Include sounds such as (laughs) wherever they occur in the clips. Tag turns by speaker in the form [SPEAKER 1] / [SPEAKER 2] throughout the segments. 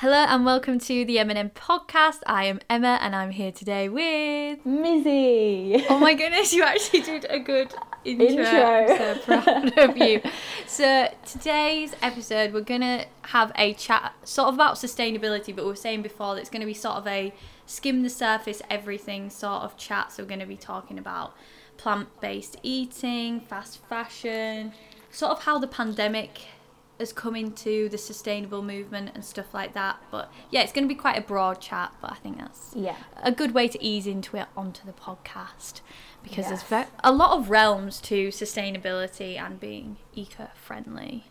[SPEAKER 1] Hello and welcome to the M&M podcast. I am Emma and I'm here today with
[SPEAKER 2] Mizzy.
[SPEAKER 1] Oh my goodness, you actually did a good intro.
[SPEAKER 2] Intro.
[SPEAKER 1] I'm so proud of you. (laughs) So today's episode we're gonna have a chat sort of about sustainability, but we were saying before that it's gonna be sort of a skim the surface everything sort of chat. So we're gonna be talking about plant-based eating, fast fashion, sort of how the pandemic has come into the sustainable movement and stuff like that. But yeah, it's going to be quite a broad chat, but I think that's
[SPEAKER 2] Yeah.
[SPEAKER 1] a good way to ease into it onto the podcast because there's
[SPEAKER 2] Yes.
[SPEAKER 1] ve- a lot of realms to sustainability and being eco-friendly,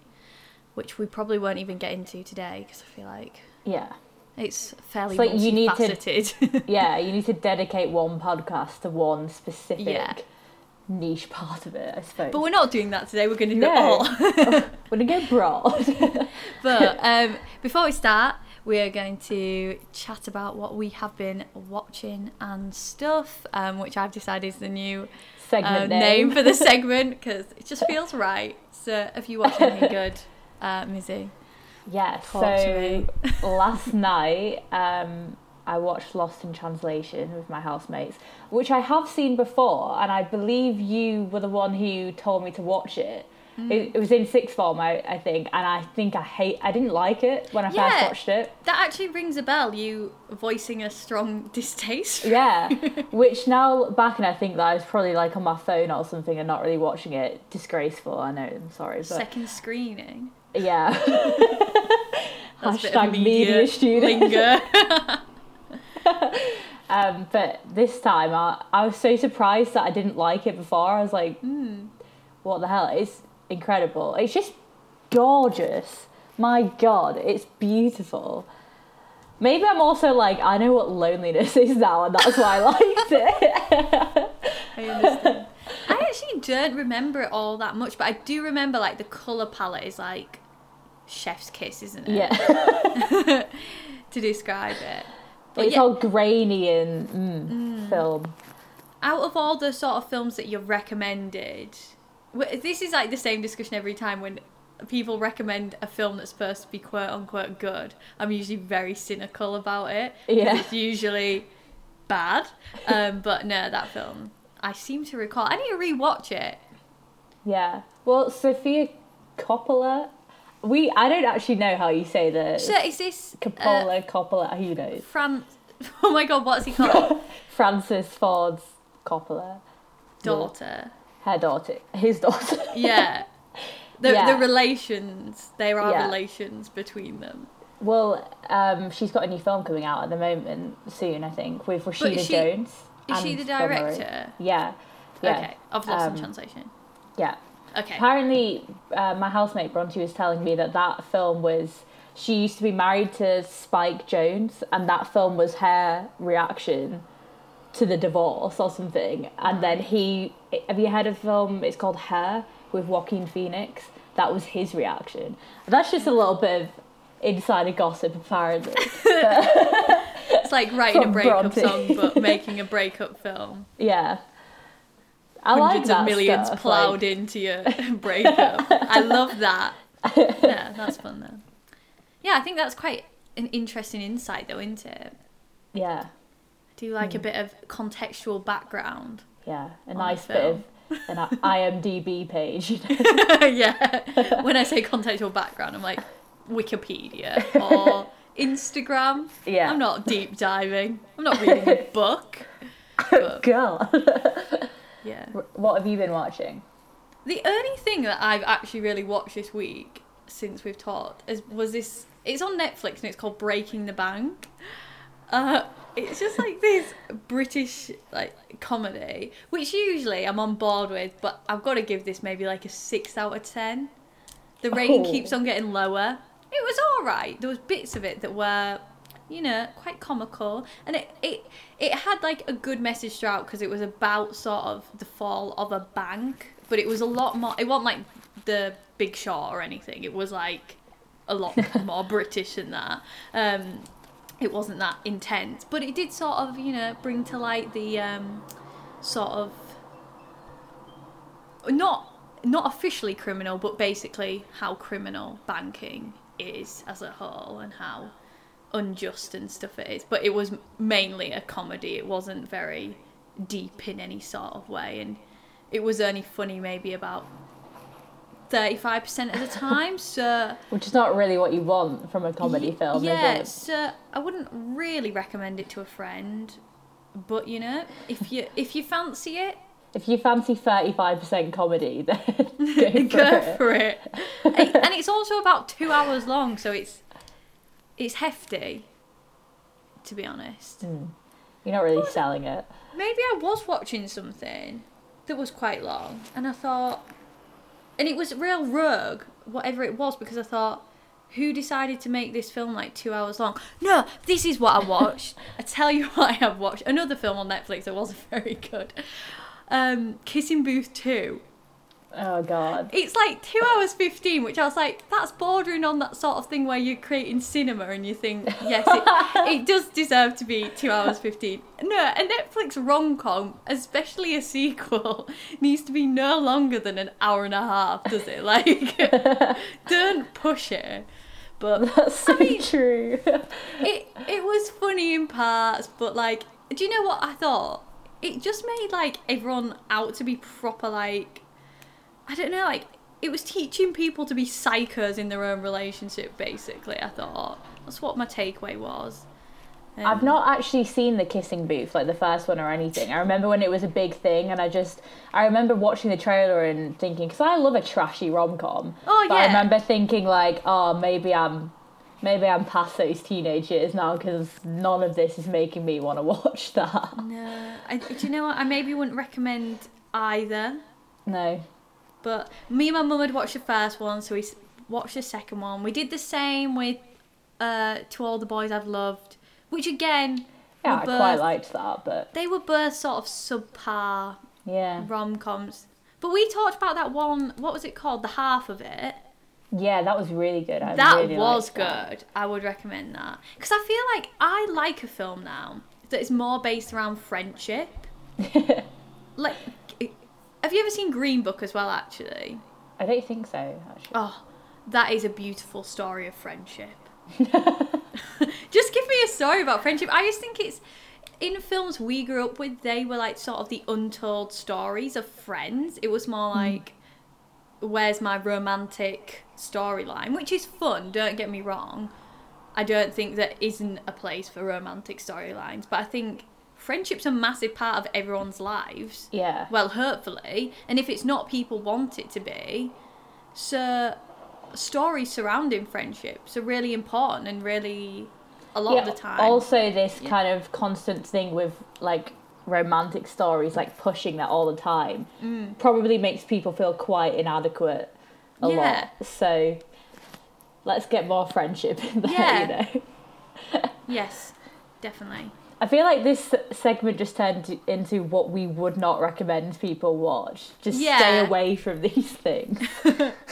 [SPEAKER 1] which we probably won't even get into today because I feel like
[SPEAKER 2] Yeah.
[SPEAKER 1] it's fairly
[SPEAKER 2] It's like you need to- (laughs) Yeah, you need to dedicate one podcast to one specific
[SPEAKER 1] Yeah.
[SPEAKER 2] Niche part of it, I suppose.
[SPEAKER 1] but we're not doing that today. We're going to do
[SPEAKER 2] No.
[SPEAKER 1] it all. (laughs)
[SPEAKER 2] We're gonna go broad. (laughs)
[SPEAKER 1] But um, before we start, we are going to chat about what we have been watching and stuff, um, which I've decided is the new
[SPEAKER 2] Segment
[SPEAKER 1] uh,
[SPEAKER 2] name.
[SPEAKER 1] name for the (laughs) segment because it just feels right. So, have you watched anything good, uh, Mizzy?
[SPEAKER 2] Yeah,
[SPEAKER 1] Talk to
[SPEAKER 2] so last night um, I watched Lost in Translation with my housemates, which I have seen before, and I believe you were the one who told me to watch it.
[SPEAKER 1] Mm.
[SPEAKER 2] It, it was in sixth form, I, I think, and I think I hate. I didn't like it when I
[SPEAKER 1] Yeah.
[SPEAKER 2] first watched it.
[SPEAKER 1] That actually rings a bell. You voicing a strong (laughs) distaste.
[SPEAKER 2] Yeah, (laughs) which now back and I think that I was probably like on my phone or something and not really watching it. Disgraceful, I know. I'm sorry, but
[SPEAKER 1] Second screening.
[SPEAKER 2] yeah. (laughs)
[SPEAKER 1] That's a bit
[SPEAKER 2] Hashtag media student. (laughs) Um, but this time I, I was so surprised that I didn't like it before. I was like,
[SPEAKER 1] Hmm.
[SPEAKER 2] what the hell? It's incredible. It's just gorgeous. My god, it's beautiful. Maybe I'm also like, I know what loneliness (laughs) is now, and that's why I liked it.
[SPEAKER 1] I understand. I actually don't remember it all that much, but I do remember like the color palette is like chef's kiss, isn't it?
[SPEAKER 2] yeah. (laughs)
[SPEAKER 1] to describe it. But
[SPEAKER 2] it's
[SPEAKER 1] yeah,
[SPEAKER 2] all grainy and mm, film.
[SPEAKER 1] out of all the sort of films that you've recommended, this is like the same discussion every time when people recommend a film that's supposed to be quote unquote good. I'm usually very cynical about it.
[SPEAKER 2] Yeah.
[SPEAKER 1] It's usually bad. Um, (laughs) but no, that film. I seem to recall. I need to rewatch it.
[SPEAKER 2] Yeah. Well, Sofia Coppola. We I don't actually know how you say the
[SPEAKER 1] So is this uh,
[SPEAKER 2] Coppola Coppola. Who knows?
[SPEAKER 1] Fran? (laughs) Oh my god, what's he called? (laughs)
[SPEAKER 2] Francis Ford's Coppola.
[SPEAKER 1] Daughter.
[SPEAKER 2] Her daughter. His daughter. (laughs)
[SPEAKER 1] Yeah. The
[SPEAKER 2] Yeah.
[SPEAKER 1] the relations. There are
[SPEAKER 2] Yeah.
[SPEAKER 1] relations between them.
[SPEAKER 2] Well, um, she's got a new film coming out at the moment soon, I think, with Rashida
[SPEAKER 1] she-
[SPEAKER 2] Jones.
[SPEAKER 1] Is she the director?
[SPEAKER 2] Yeah. Yeah.
[SPEAKER 1] Okay. Of Lost in
[SPEAKER 2] Um,
[SPEAKER 1] Translation.
[SPEAKER 2] Yeah.
[SPEAKER 1] Okay.
[SPEAKER 2] Apparently, uh, my housemate Bronte was telling me that that film was. She used to be married to Spike Jonze, and that film was her reaction to the divorce or something. And then he. Have you heard of a film? It's called Her with Joaquin Phoenix. That was his reaction. That's just a little bit of insider gossip, apparently. (laughs)
[SPEAKER 1] It's like writing a breakup
[SPEAKER 2] Bronte.
[SPEAKER 1] song but making a breakup (laughs) film.
[SPEAKER 2] Yeah. I like
[SPEAKER 1] Hundreds
[SPEAKER 2] that
[SPEAKER 1] of millions
[SPEAKER 2] stuff,
[SPEAKER 1] ploughed
[SPEAKER 2] like-
[SPEAKER 1] into your (laughs) breakup. I love that. Yeah, that's fun though. Yeah, I think that's quite an interesting insight though, isn't it?
[SPEAKER 2] Yeah.
[SPEAKER 1] Do you like
[SPEAKER 2] Hmm.
[SPEAKER 1] a bit of contextual background?
[SPEAKER 2] Yeah. A nice bit of an IMDb page. (laughs)
[SPEAKER 1] yeah. When I say contextual background, I'm like Wikipedia or Instagram.
[SPEAKER 2] Yeah.
[SPEAKER 1] I'm not deep diving. I'm not reading a book. (laughs) But,
[SPEAKER 2] Girl.
[SPEAKER 1] Yeah.
[SPEAKER 2] what have you been watching?
[SPEAKER 1] The only thing that I've actually really watched this week since we've talked is was this. It's on Netflix and it's called Breaking the Bank. Uh, it's just like this British like comedy, which usually I'm on board with, but I've got to give this maybe like a six out of ten. The rating
[SPEAKER 2] Oh.
[SPEAKER 1] keeps on getting lower. It was all right. There was bits of it that were, you know, quite comical, and it it it had like a good message throughout because it was about sort of the fall of a bank, but it was a lot more. It wasn't like the Big Short or anything. It was like a lot (laughs) more British than that. Um, it wasn't that intense, but it did sort of, you know, bring to light the um, sort of not not officially criminal, but basically how criminal banking is as a whole and how unjust and stuff it is. But it was mainly a comedy. It wasn't very deep in any sort of way, and it was only funny maybe about thirty-five percent of the (laughs) time. So
[SPEAKER 2] Which is not really what you want from a comedy
[SPEAKER 1] Y-
[SPEAKER 2] film,
[SPEAKER 1] Yeah,
[SPEAKER 2] is it?
[SPEAKER 1] so I wouldn't really recommend it to a friend, but you know, if you (laughs) if you fancy it,
[SPEAKER 2] If you fancy 35% comedy, (laughs) then go for
[SPEAKER 1] go
[SPEAKER 2] it.
[SPEAKER 1] for it. and it's also about two hours long, so it's it's hefty. To be honest,
[SPEAKER 2] You're not really selling it.
[SPEAKER 1] maybe I was watching something that was quite long, and I thought, and it was real rogue, whatever it was, because I thought. Who decided to make this film like two hours long? No, this is what I watched. (laughs) I tell you (laughs) what I have watched. Another film on Netflix that wasn't (laughs) very good. Um, Kissing Booth 2.
[SPEAKER 2] Oh, God.
[SPEAKER 1] It's like two hours fifteen, which I was like, that's bordering on that sort of thing where you're creating cinema and you think, yes, it, (laughs) it does deserve to be two hours fifteen. No, a Netflix rom com, especially a sequel, (laughs) needs to be no longer than an hour and a half, does it? Like, (laughs) don't push it. But
[SPEAKER 2] That's so
[SPEAKER 1] mean-
[SPEAKER 2] true.
[SPEAKER 1] it it was funny in parts, but like, do you know what I thought? It just made like everyone out to be proper like, I don't know, like it was teaching people to be psychos in their own relationship. Basically, I thought that's what my takeaway was. Um,
[SPEAKER 2] I've not actually seen the kissing booth, like the first one or anything. I remember when it was a big thing, and I just I remember watching the trailer and thinking, because I love a trashy rom com.
[SPEAKER 1] Oh,
[SPEAKER 2] But I remember thinking like, oh, maybe I'm maybe I'm past those teenage years now because none of this is making me want to (laughs) watch that.
[SPEAKER 1] No, I, do you know what? I maybe wouldn't recommend either.
[SPEAKER 2] No.
[SPEAKER 1] But me and my mum had watched the first one, so we watched the second one. We did the same with uh, To All the Boys I've Loved, which again,
[SPEAKER 2] Yeah, I quite liked that, but
[SPEAKER 1] they were both sort of subpar
[SPEAKER 2] yeah,
[SPEAKER 1] rom coms. But we talked about that one. What was it called? The half of it.
[SPEAKER 2] yeah, that was really good. I
[SPEAKER 1] that
[SPEAKER 2] really
[SPEAKER 1] was
[SPEAKER 2] liked that.
[SPEAKER 1] good. I would recommend that because I feel like I like a film now that is more based around friendship. (laughs) like, have you ever seen Green Book as well? Actually,
[SPEAKER 2] I don't think so. Actually,
[SPEAKER 1] oh, that is a beautiful story of friendship. (laughs) (laughs) Just give me a story about friendship. I just think it's in films we grew up with. They were like sort of the untold stories of friends. It was more hmm. like, where's my romantic storyline, which is fun. Don't get me wrong. I don't think there isn't a place for romantic storylines, but I think friendship's a massive part of everyone's lives.
[SPEAKER 2] yeah.
[SPEAKER 1] Well, hopefully, and if it's not, people want it to be. So, stories surrounding friendships are really important and really a lot of the time.
[SPEAKER 2] Also, this
[SPEAKER 1] Yeah.
[SPEAKER 2] kind of constant thing with like romantic stories, like pushing that all the time,
[SPEAKER 1] Mm.
[SPEAKER 2] probably makes people feel quite inadequate a
[SPEAKER 1] Yeah.
[SPEAKER 2] lot. So let's get more friendship in there,
[SPEAKER 1] Yeah.
[SPEAKER 2] you know. (laughs)
[SPEAKER 1] yes, definitely.
[SPEAKER 2] I feel like this segment just turned into what we would not recommend people watch. Just stay away from (laughs) these things. (laughs)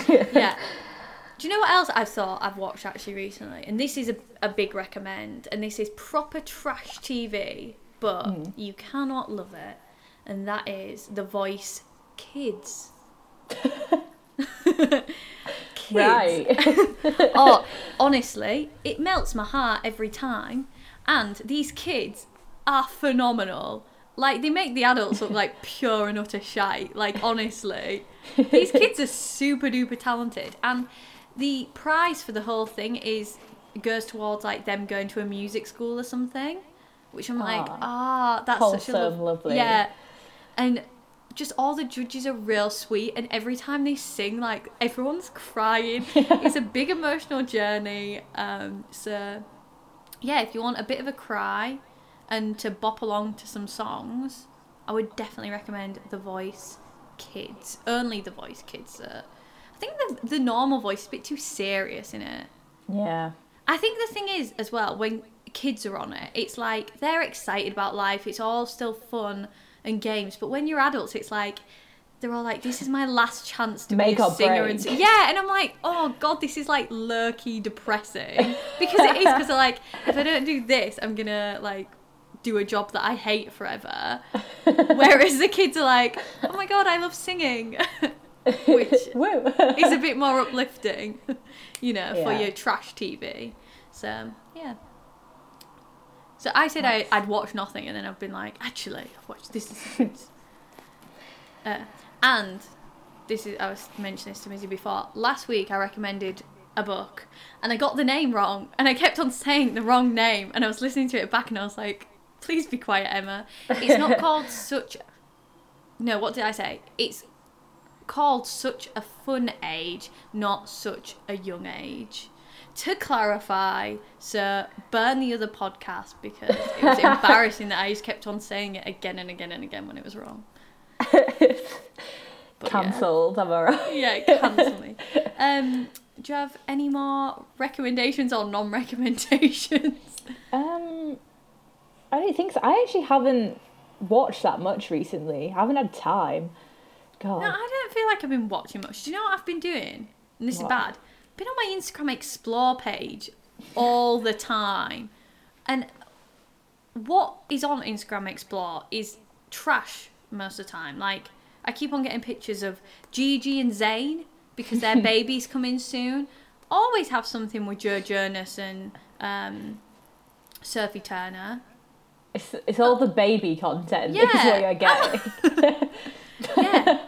[SPEAKER 1] yeah. (laughs) Do you know what else I've thought I've watched actually recently? And this is a, a big recommend, and this is proper trash TV, but
[SPEAKER 2] Hmm.
[SPEAKER 1] you cannot love it. And that is The Voice Kids. Kids.
[SPEAKER 2] Right.
[SPEAKER 1] oh, honestly, it melts my heart every time. And these kids are phenomenal. Like they make the adults look like pure and utter shite. Like honestly, these (laughs) kids are super duper talented, and the prize for the whole thing is goes towards like them going to a music school or something. Which I'm like, ah, that's such a
[SPEAKER 2] Wholesome, lovely.
[SPEAKER 1] Yeah, and just all the judges are real sweet, and every time they sing, like everyone's crying. (laughs) it's a big emotional journey. Um, so yeah, if you want a bit of a cry and to bop along to some songs, I would definitely recommend The Voice Kids. Only The Voice Kids. I think the the normal voice is a bit too serious in it.
[SPEAKER 2] yeah.
[SPEAKER 1] I think the thing is as well when kids are on it, it's like they're excited about life. It's all still fun and games, but when you're adults, it's like they're all like, "This is my last chance to
[SPEAKER 2] Make
[SPEAKER 1] be a singer."
[SPEAKER 2] break.
[SPEAKER 1] And sing. yeah, and I'm like, "Oh God, this is like lurky depressing," because it is. Because they're like, if I don't do this, I'm gonna like do a job that I hate forever. (laughs) Whereas the kids are like, "Oh my God, I love singing." (laughs) Which is a bit more uplifting, you know, for your trash TV. So yeah, So I said I, I'd watch nothing, and then I've been like, actually, I've watched this. is (laughs) uh, and this is I was mentioning this to Mizzy before. Last week I recommended a book, and I got the name wrong, and I kept on saying the wrong name, and I was listening to it back, and I was like, please be quiet, Emma. It's not (laughs) called such. No, what did I say? It's called such a fun age, not such a young age. To clarify, so burn the other podcast because it was (laughs) embarrassing that I just kept on saying it again and again and again when it was wrong. But yeah.
[SPEAKER 2] Cancelled, am I right?
[SPEAKER 1] Yeah, cancel me. (laughs) Um, do you have any more recommendations or non-recommendations? (laughs)
[SPEAKER 2] Um, I don't think so. I actually haven't watched that much recently. I haven't had time. God.
[SPEAKER 1] No, I don't feel like I've been watching much. Do you know what I've been doing? And this
[SPEAKER 2] What?
[SPEAKER 1] is bad. Been on my Instagram Explore page all the time, and what is on Instagram Explore is trash most of the time. Like I keep on getting pictures of Gigi and Zayn because their (laughs) baby's coming soon. Always have something with Joe Jonas and um, Sophie Turner.
[SPEAKER 2] It's, it's all the baby content.
[SPEAKER 1] Yeah.
[SPEAKER 2] Is what you're getting. (laughs)
[SPEAKER 1] Yeah.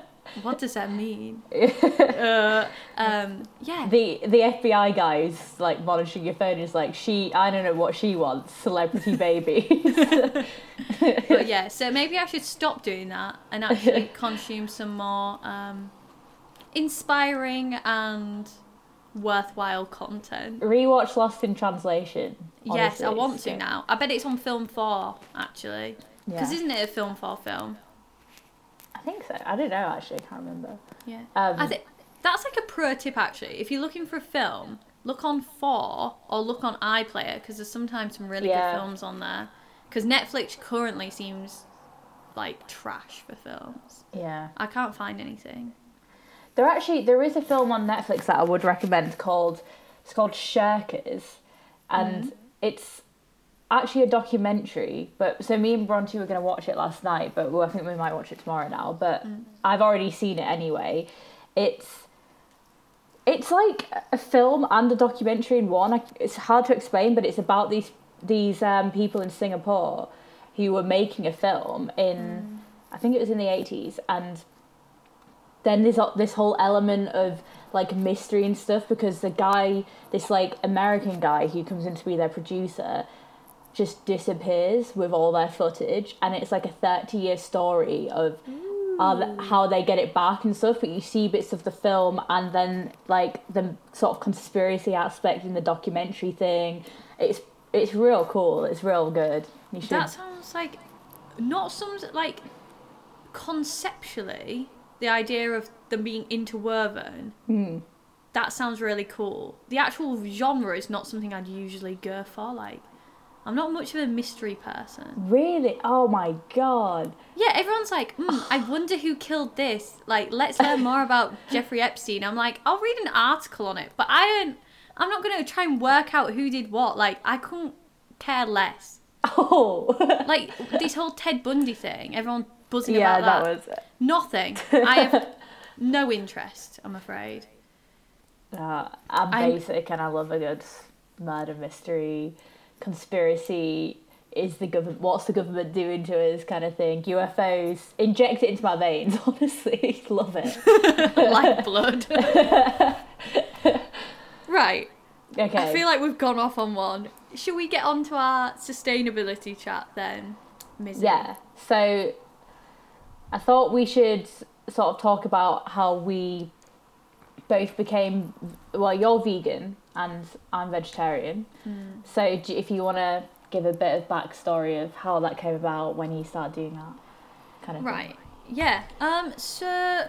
[SPEAKER 1] What does that mean? (laughs) uh, um, yeah.
[SPEAKER 2] the the FBI guys like monitoring your phone is like she. I don't know what she wants. Celebrity babies. (laughs) (laughs)
[SPEAKER 1] but yeah, so maybe I should stop doing that and actually consume some more um, inspiring and worthwhile content.
[SPEAKER 2] Rewatch Lost in Translation.
[SPEAKER 1] yes, I want to now. I bet it's on Film 4, actually. Because
[SPEAKER 2] Yeah.
[SPEAKER 1] isn't it a Film 4 film?
[SPEAKER 2] I think so. I don't know actually. I can't remember.
[SPEAKER 1] Yeah.
[SPEAKER 2] Um,
[SPEAKER 1] I think that's like a pro tip, actually. If you're looking for a film, look on 4 or look on iPlayer because there's sometimes some really
[SPEAKER 2] Yeah.
[SPEAKER 1] good films on there. Because Netflix currently seems like trash for films.
[SPEAKER 2] Yeah.
[SPEAKER 1] I can't find anything.
[SPEAKER 2] There actually there is a film on Netflix that I would recommend called it's called Shirkers, and it's actually a documentary. But so me and Bronte were going to watch it last night, but I think we might watch it tomorrow now. But I've already seen it anyway. It's it's like a film and a documentary in one. It's hard to explain, but it's about these these um, people in Singapore who were making a film in I think it was in the eighties, and then there's this whole element of like mystery and stuff because the guy, this like American guy who comes in to be their producer, just disappears with all their footage, and it's like a thirty year story of how how they get it back and stuff. But you see bits of the film, and then like the sort of conspiracy aspect in the documentary thing. It's it's real cool. It's real good. You should.
[SPEAKER 1] That sounds like not some like conceptually the idea of them being interwoven.
[SPEAKER 2] Hmm.
[SPEAKER 1] That sounds really cool. The actual genre is not something I'd usually go for. Like, I'm not much of a mystery person.
[SPEAKER 2] Really? Oh my god.
[SPEAKER 1] Yeah, everyone's like, mm, I (sighs) wonder who killed this. Like, let's learn more about (laughs) Jeffrey Epstein. I'm like, I'll read an article on it, but I don't. I'm not gonna try and work out who did what. Like, I couldn't care less.
[SPEAKER 2] Oh.
[SPEAKER 1] Like (laughs) this whole Ted Bundy thing. Everyone buzzing
[SPEAKER 2] yeah,
[SPEAKER 1] about
[SPEAKER 2] that Yeah, that was. It.
[SPEAKER 1] nothing. I have (laughs) no interest, I'm afraid.
[SPEAKER 2] Uh, I'm
[SPEAKER 1] I'm-
[SPEAKER 2] basic and I love a good murder mystery, conspiracy. Is the government? What's the government doing to us? Kind of thing. UFOs. Inject it into my veins. (laughs) Honestly, love it. (laughs)
[SPEAKER 1] like blood. (laughs) right.
[SPEAKER 2] Okay.
[SPEAKER 1] I feel like we've gone off on one. Should we get on to our sustainability chat then, Mizzy?
[SPEAKER 2] Yeah. So I thought we should sort of talk about how we both became well, you're vegan and I'm vegetarian.
[SPEAKER 1] Hmm.
[SPEAKER 2] So if you want to give a bit of backstory of how that came about when you started doing that kind of
[SPEAKER 1] Right. Yeah. Um. So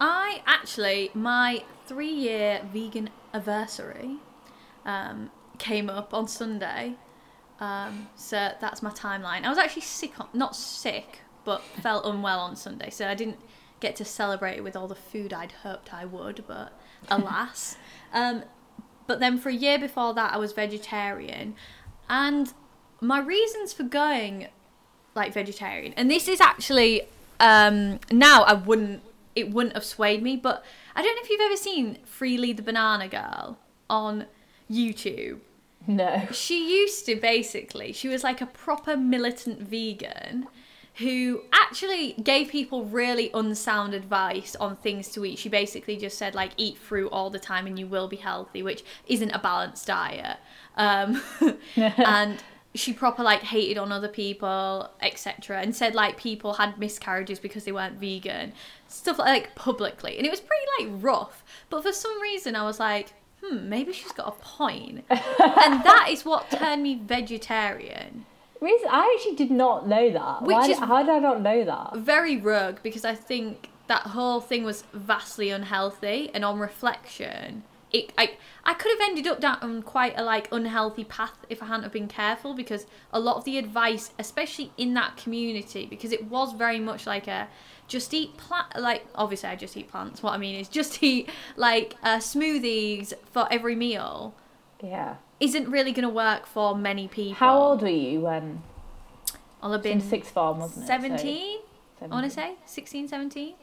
[SPEAKER 1] I actually my three year vegan anniversary um, came up on Sunday. Um, so that's my timeline. I was actually sick, on, not sick, but (laughs) felt unwell on Sunday, so I didn't get to celebrate it with all the food I'd hoped I would, but (laughs) alas. Um, but then for a year before that, I was vegetarian, and my reasons for going like vegetarian, and this is actually um, now I wouldn't it wouldn't have swayed me, but I don't know if you've ever seen Freelee the Banana Girl on YouTube.
[SPEAKER 2] No.
[SPEAKER 1] she used to basically she was like a proper militant vegan who actually gave people really unsound advice on things to eat. She basically just said like eat fruit all the time and you will be healthy which isn't a balanced diet. Um, (laughs) and she proper like hated on other people etc and said like people had miscarriages because they weren't vegan. Stuff like, like publicly. And it was pretty like rough. But for some reason i was like hmm maybe she's got a point. point. (laughs) And that is what turned me vegetarian
[SPEAKER 2] I actually did not know that.
[SPEAKER 1] Which
[SPEAKER 2] Why,
[SPEAKER 1] is-
[SPEAKER 2] how did I not know that?
[SPEAKER 1] very rogue because I think that whole thing was vastly unhealthy, and on reflection, it I I could have ended up down quite a like unhealthy path if I hadn't have been careful because a lot of the advice, especially in that community, because it was very much like a just eat plant like obviously I just eat plants. What I mean is just (laughs) eat like uh, smoothies for every meal
[SPEAKER 2] Yeah.
[SPEAKER 1] Isn't really going to work for many people.
[SPEAKER 2] How old were you when?
[SPEAKER 1] I'll have
[SPEAKER 2] In
[SPEAKER 1] been
[SPEAKER 2] sixth form, wasn't it? So,
[SPEAKER 1] 17. I want to say 16, 17.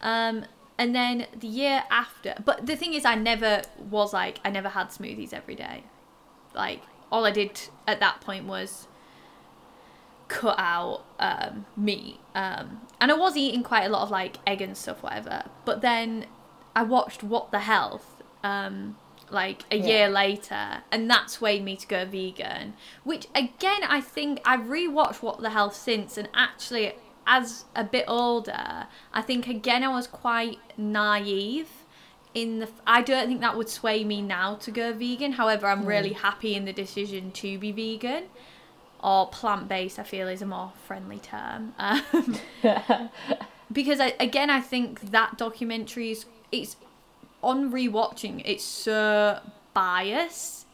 [SPEAKER 1] Um, and then the year after, but the thing is, I never was like, I never had smoothies every day. Like, all I did at that point was cut out um, meat. Um, and I was eating quite a lot of like egg and stuff, whatever. But then I watched What the Health. Um, like a
[SPEAKER 2] Yeah.
[SPEAKER 1] year later, and that swayed me to go vegan. Which again, I think I've rewatched What the Health since, and actually, as a bit older, I think again I was quite naive. In the, I don't think that would sway me now to go vegan. However, I'm really happy in the decision to be vegan, or plant based. I feel is a more friendly term. Um, (laughs) because I, again I think that documentary is it's on rewatching it's so biased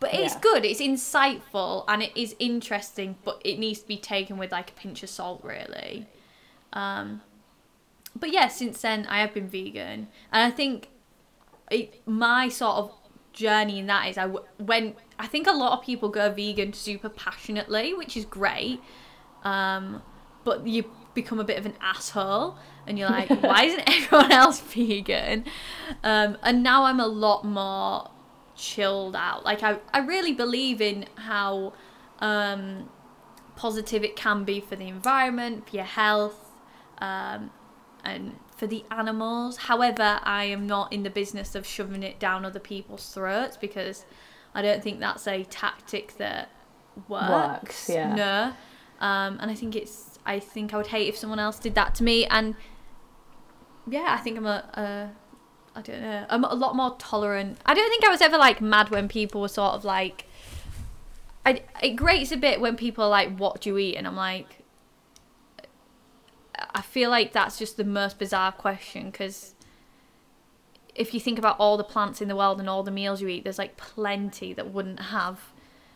[SPEAKER 1] but it's
[SPEAKER 2] Yeah.
[SPEAKER 1] good it's insightful and it is interesting but it needs to be taken with like a pinch of salt really um but yeah since then I have been vegan and I think it, my sort of journey in that is I w- when I think a lot of people go vegan super passionately which is great um, but you become a bit of an asshole and you're like why isn't (laughs) everyone else vegan? Um, and now i'm a lot more chilled out. Like i, I really believe in how um, positive it can be for the environment for your health um, and for the animals. However i am not in the business of shoving it down other people's throats because i don't think that's a tactic that works,
[SPEAKER 2] Works, yeah.
[SPEAKER 1] no. Um, and I think it's I think I would hate if someone else did that to me and yeah I think I'm a, a I don't know I'm a lot more tolerant. I don't think I was ever like mad when people were sort of like I it grates a bit when people are like what do you eat? And I'm like I feel like that's just the most bizarre question because if you think about all the plants in the world and all the meals you eat there's like plenty that wouldn't have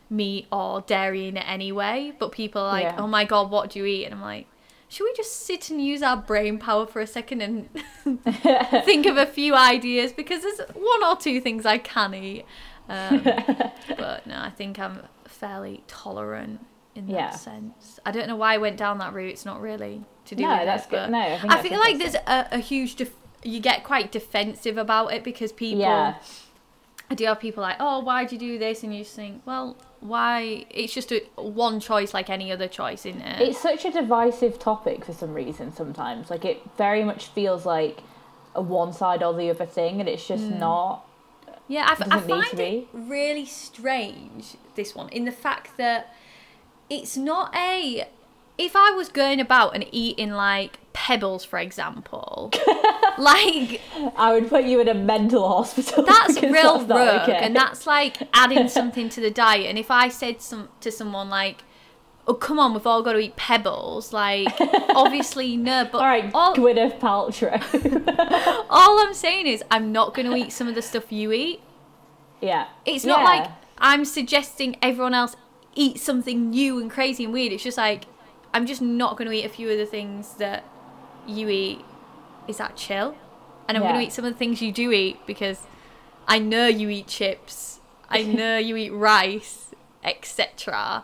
[SPEAKER 1] meat or dairy in it anyway. But people are like,
[SPEAKER 2] Yeah.
[SPEAKER 1] oh my god, what do you eat? And I'm like, should we just sit and use our brain power for a second and (laughs) think of a few ideas? Because there's one or two things I can eat. Um, (laughs) but no, I think I'm fairly tolerant in that
[SPEAKER 2] Yeah.
[SPEAKER 1] sense. I don't know why I went down that route. It's not really to do
[SPEAKER 2] No,
[SPEAKER 1] with
[SPEAKER 2] that's
[SPEAKER 1] it.
[SPEAKER 2] good. No, I think
[SPEAKER 1] I feel like there's a, a huge. Def- you get quite defensive about it because people.
[SPEAKER 2] Yeah.
[SPEAKER 1] I do have people like, oh, why'd you do this? And you just think, well, why? It's just a one choice like any other choice, isn't it?
[SPEAKER 2] It's such a divisive topic for some reason sometimes. Like it very much feels like a one side or the other thing and it's just
[SPEAKER 1] Hmm.
[SPEAKER 2] not
[SPEAKER 1] yeah, I, I
[SPEAKER 2] doesn't need to
[SPEAKER 1] find it really strange, this one, in the fact that it's not a. If I was going about and eating like pebbles, for example, (laughs) like
[SPEAKER 2] I would put you in a mental hospital. (laughs)
[SPEAKER 1] that's real
[SPEAKER 2] that's
[SPEAKER 1] rogue
[SPEAKER 2] okay.
[SPEAKER 1] and that's like adding (laughs) something to the diet and if i said some to someone like oh come on we've all got to eat pebbles like obviously no but
[SPEAKER 2] All right,
[SPEAKER 1] all,
[SPEAKER 2] Gwyneth Paltrow.
[SPEAKER 1] all i'm saying is i'm not going to eat some of the stuff you eat
[SPEAKER 2] yeah.
[SPEAKER 1] it's not
[SPEAKER 2] Yeah.
[SPEAKER 1] like i'm suggesting everyone else eat something new and crazy and weird it's just like i'm just not going to eat a few of the things that you eat is that chill? And i'm going to eat some of the things you do eat because i know you eat chips. I (laughs) know you eat rice etc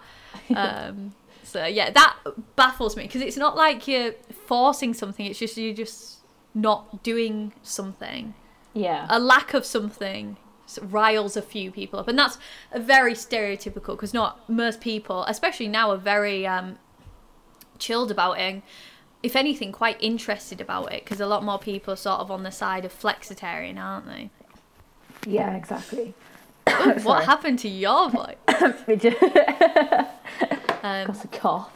[SPEAKER 1] um so yeah that baffles me because it's not like you're forcing something it's just you're just not doing something.
[SPEAKER 2] Yeah.
[SPEAKER 1] a lack of something riles a few people up, and that's a very stereotypical because not most people, especially now, are very um, chilled about it. If anything, quite interested about it because a lot more people are sort of on the side of flexitarian, aren't they?
[SPEAKER 2] Yeah, exactly. (coughs)
[SPEAKER 1] what happened to your voice? (coughs) Um,
[SPEAKER 2] got a cough.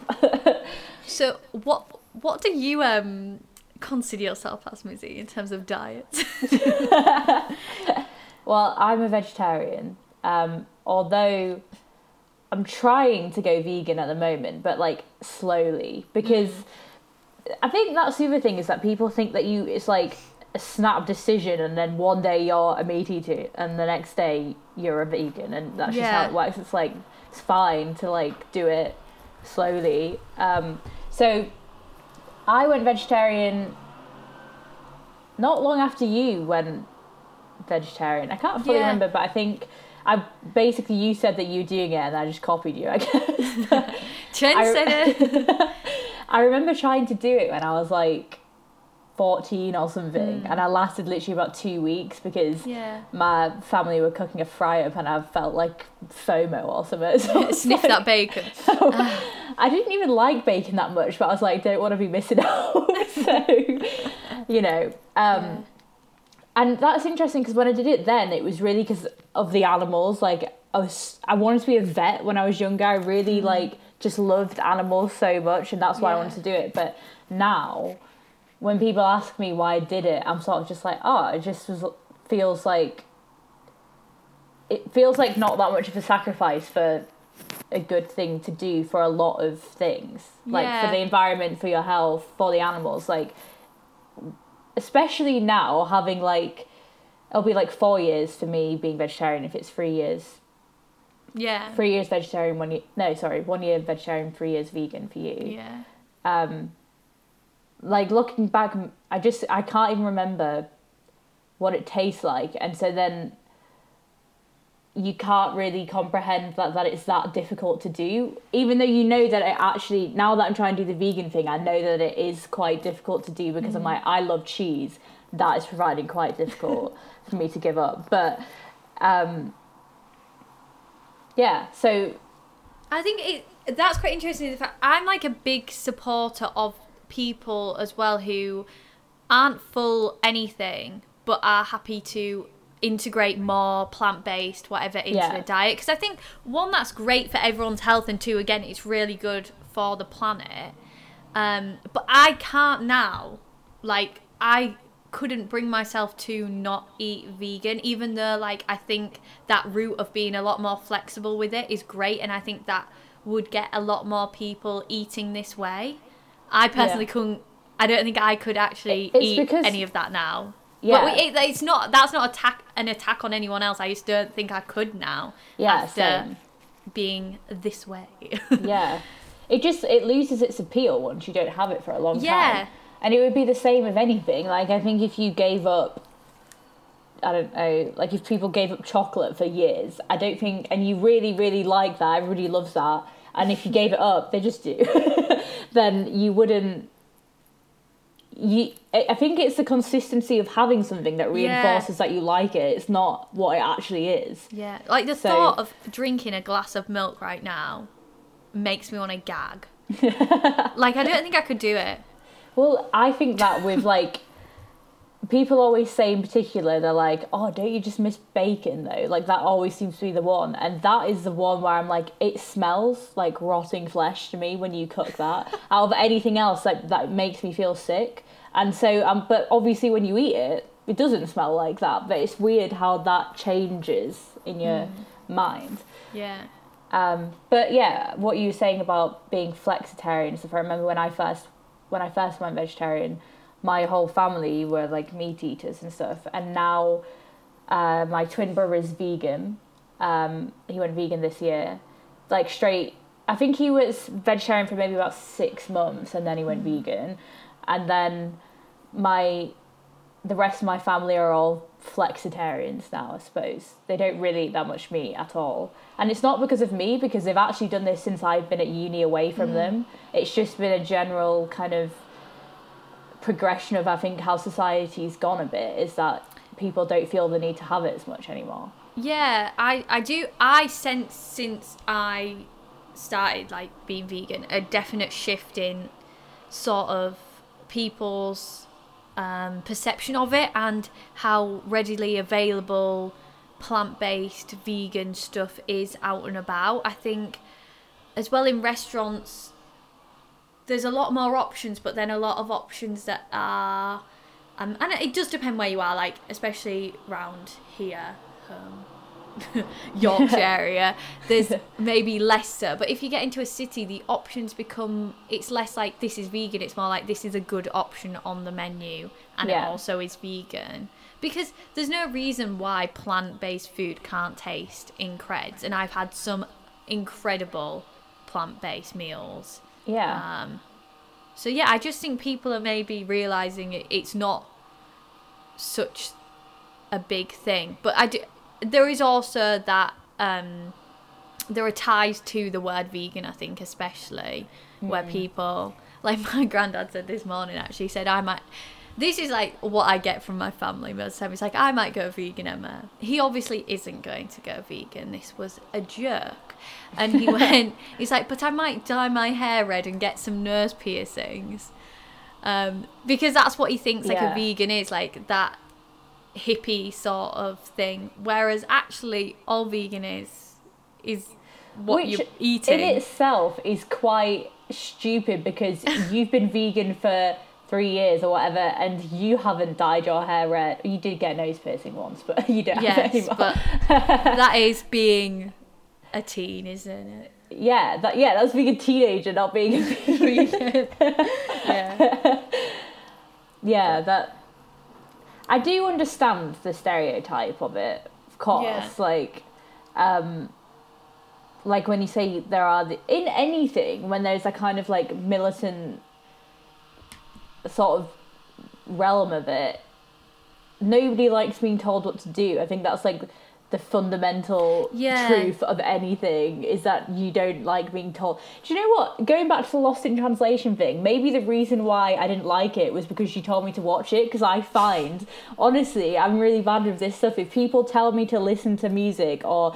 [SPEAKER 2] (laughs)
[SPEAKER 1] so what what do you um consider yourself as, Mizzy, in terms of diet? (laughs)
[SPEAKER 2] Well, I'm a vegetarian. Um, although I'm trying to go vegan at the moment, but like slowly because I think that's the other thing is that people think that you it's like a snap decision and then one day you're a meat eater and the next day you're a vegan and that's just how it works. It's like it's fine to like do it slowly. Um, so I went vegetarian not long after you went vegetarian. I can't fully
[SPEAKER 1] Yeah.
[SPEAKER 2] remember, but I think I basically you said that you were doing it, and I just copied you. I guess. (laughs)
[SPEAKER 1] Trendsetter. (laughs)
[SPEAKER 2] I (laughs) remember trying to do it when I was like fourteen or something,
[SPEAKER 1] Mm.
[SPEAKER 2] and I lasted literally about two weeks because
[SPEAKER 1] yeah.
[SPEAKER 2] my family were cooking a fry up, and I felt like FOMO or something. (laughs) So
[SPEAKER 1] Sniff
[SPEAKER 2] like-
[SPEAKER 1] that bacon. (laughs)
[SPEAKER 2] So I didn't even like bacon that much, but I was like, don't want to be missing out. (laughs) so, you know, um, and that's interesting because when I did it then, it was really because of the animals. Like, I was, I wanted to be a vet when I was younger. I really like just loved animals so much, and that's why I wanted to do it. But now, when people ask me why I did it, I'm sort of just like, oh, it just was feels like it feels like not that much of a sacrifice for a good thing to do for a lot of things like
[SPEAKER 1] Yeah.
[SPEAKER 2] for the environment for your health for the animals like especially now having like it'll be like four years for me being vegetarian if it's three years
[SPEAKER 1] Yeah.
[SPEAKER 2] three years vegetarian one year no sorry one year vegetarian three years vegan for you
[SPEAKER 1] Yeah.
[SPEAKER 2] um like looking back i just i can't even remember what it tastes like and so then you can't really comprehend that, that it's that difficult to do even though you know that it actually now that i'm trying to do the vegan thing i know that it is quite difficult to do because i'm like i love cheese that is providing quite difficult (laughs) for me to give up but um yeah so
[SPEAKER 1] I think it that's quite interesting. The fact I'm like a big supporter of people as well who aren't full anything but are happy to integrate more plant-based whatever into
[SPEAKER 2] Yeah.
[SPEAKER 1] their diet because I think one that's great for everyone's health and two again it's really good for the planet. Um, but I can't now like I couldn't bring myself to not eat vegan even though like I think that route of being a lot more flexible with it is great and I think that would get a lot more people eating this way. I personally
[SPEAKER 2] Yeah.
[SPEAKER 1] couldn't I don't think I could actually
[SPEAKER 2] It's
[SPEAKER 1] eat
[SPEAKER 2] because-
[SPEAKER 1] any of that now.
[SPEAKER 2] Yeah.
[SPEAKER 1] But we, it, it's not that's not attack an attack on anyone else. I just don't think I could now
[SPEAKER 2] yeah
[SPEAKER 1] after
[SPEAKER 2] same.
[SPEAKER 1] being this way. (laughs)
[SPEAKER 2] yeah it just it loses its appeal once you don't have it for a long
[SPEAKER 1] Yeah.
[SPEAKER 2] time and it would be the same with anything like i think if you gave up i don't know like if people gave up chocolate for years i don't think and you really really like that everybody loves that and if you gave it up they just do (laughs) then you wouldn't you I think it's the consistency of having something that
[SPEAKER 1] Yeah.
[SPEAKER 2] reinforces that you like it. It's not what it actually is.
[SPEAKER 1] Yeah, like the
[SPEAKER 2] So-
[SPEAKER 1] thought of drinking a glass of milk right now makes me want to gag. (laughs) like I don't think I could do it.
[SPEAKER 2] Well, I think that with (laughs) like people always say in particular, they're like, "Oh, don't you just miss bacon though?" Like that always seems to be the one, and that is the one where I'm like, it smells like rotting flesh to me when you cook that. (laughs) Out of anything else, like that makes me feel sick, and so um, but obviously when you eat it, it doesn't smell like that. But it's weird how that changes in your mind.
[SPEAKER 1] Yeah.
[SPEAKER 2] Um, but yeah, what you were saying about being flexitarian and stuff. I remember when I first when I first went vegetarian, my whole family were like meat eaters and stuff, and now uh, my twin brother is vegan. Um, he went vegan this year, like straight. I think he was vegetarian for maybe about six months, and then he went vegan, and then my the rest of my family are all flexitarians now, I suppose. They don't really eat that much meat at all. And it's not because of me, because they've actually done this since I've been at uni away from mm. them. It's just been a general kind of progression of, I think, how society's gone a bit, is that people don't feel the need to have it as much anymore.
[SPEAKER 1] Yeah, I, I do. I sense since I started like being vegan a definite shift in sort of people's um, perception of it and how readily available plant-based vegan stuff is out and about. I think as well in restaurants there's a lot more options, but then a lot of options that are um, and it does depend where you are, like especially round here. (laughs) Yorkshire area, there's maybe lesser. But if you get into a city, the options become it's less like this is vegan. It's more like this is a good option on the menu, and
[SPEAKER 2] Yeah.
[SPEAKER 1] it also is vegan. Because there's no reason why plant-based food can't taste in creds, and I've had some incredible plant-based meals.
[SPEAKER 2] Yeah.
[SPEAKER 1] Um, so yeah, I just think people are maybe realizing it, it's not such a big thing. But I do, there is also that um, there are ties to the word vegan. I think especially where people like (laughs) my granddad said this morning. Actually, said I might. This is like what I get from my family most of the time. It's like I might go vegan, Emma. He obviously isn't going to go vegan. This was a jerk, and he (laughs) went. He's like, but I might dye my hair red and get some nose piercings, um, because that's what he thinks like
[SPEAKER 2] Yeah.
[SPEAKER 1] a vegan is, like that hippie sort of thing. Whereas actually, all vegan is is what
[SPEAKER 2] Which
[SPEAKER 1] you're eating.
[SPEAKER 2] in itself is quite stupid because (laughs) you've been vegan for three years or whatever and you haven't dyed your hair red. You did get nose piercing once, but (laughs) you don't have it
[SPEAKER 1] yes,
[SPEAKER 2] anymore.
[SPEAKER 1] but (laughs) that is being a teen, isn't it?
[SPEAKER 2] Yeah, that yeah, that's being a teenager, not being a vegan.
[SPEAKER 1] yeah.
[SPEAKER 2] yeah, that I do understand the stereotype of it, of course. Like, um, like when you say there are the, in anything when there's a kind of like militant sort of realm of it, nobody likes being told what to do. I think that's like the fundamental
[SPEAKER 1] Yeah.
[SPEAKER 2] truth of anything is that you don't like being told. Do you know what? Going back to the Lost in Translation thing, maybe the reason why I didn't like it was because you told me to watch it. Because I find, honestly, I'm really bad with this stuff. If people tell me to listen to music or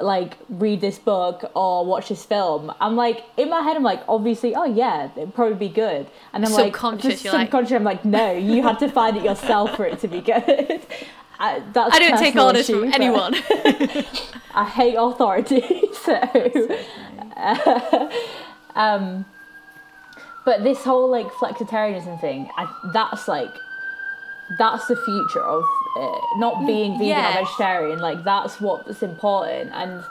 [SPEAKER 2] like read this book or watch this film, I'm like in my head, I'm like, obviously, oh yeah, it'd probably be good. And I'm like,
[SPEAKER 1] Subconscious, like-
[SPEAKER 2] I'm like, no, you had to find it yourself for it to be good. (laughs) I,
[SPEAKER 1] I don't take orders
[SPEAKER 2] issue,
[SPEAKER 1] from anyone. (laughs)
[SPEAKER 2] I hate authority. (laughs) So, (laughs) um, but this whole like flexitarianism thing, I, that's like, that's the future of it. Not being vegan
[SPEAKER 1] yes.
[SPEAKER 2] or vegetarian. Like that's what's important. And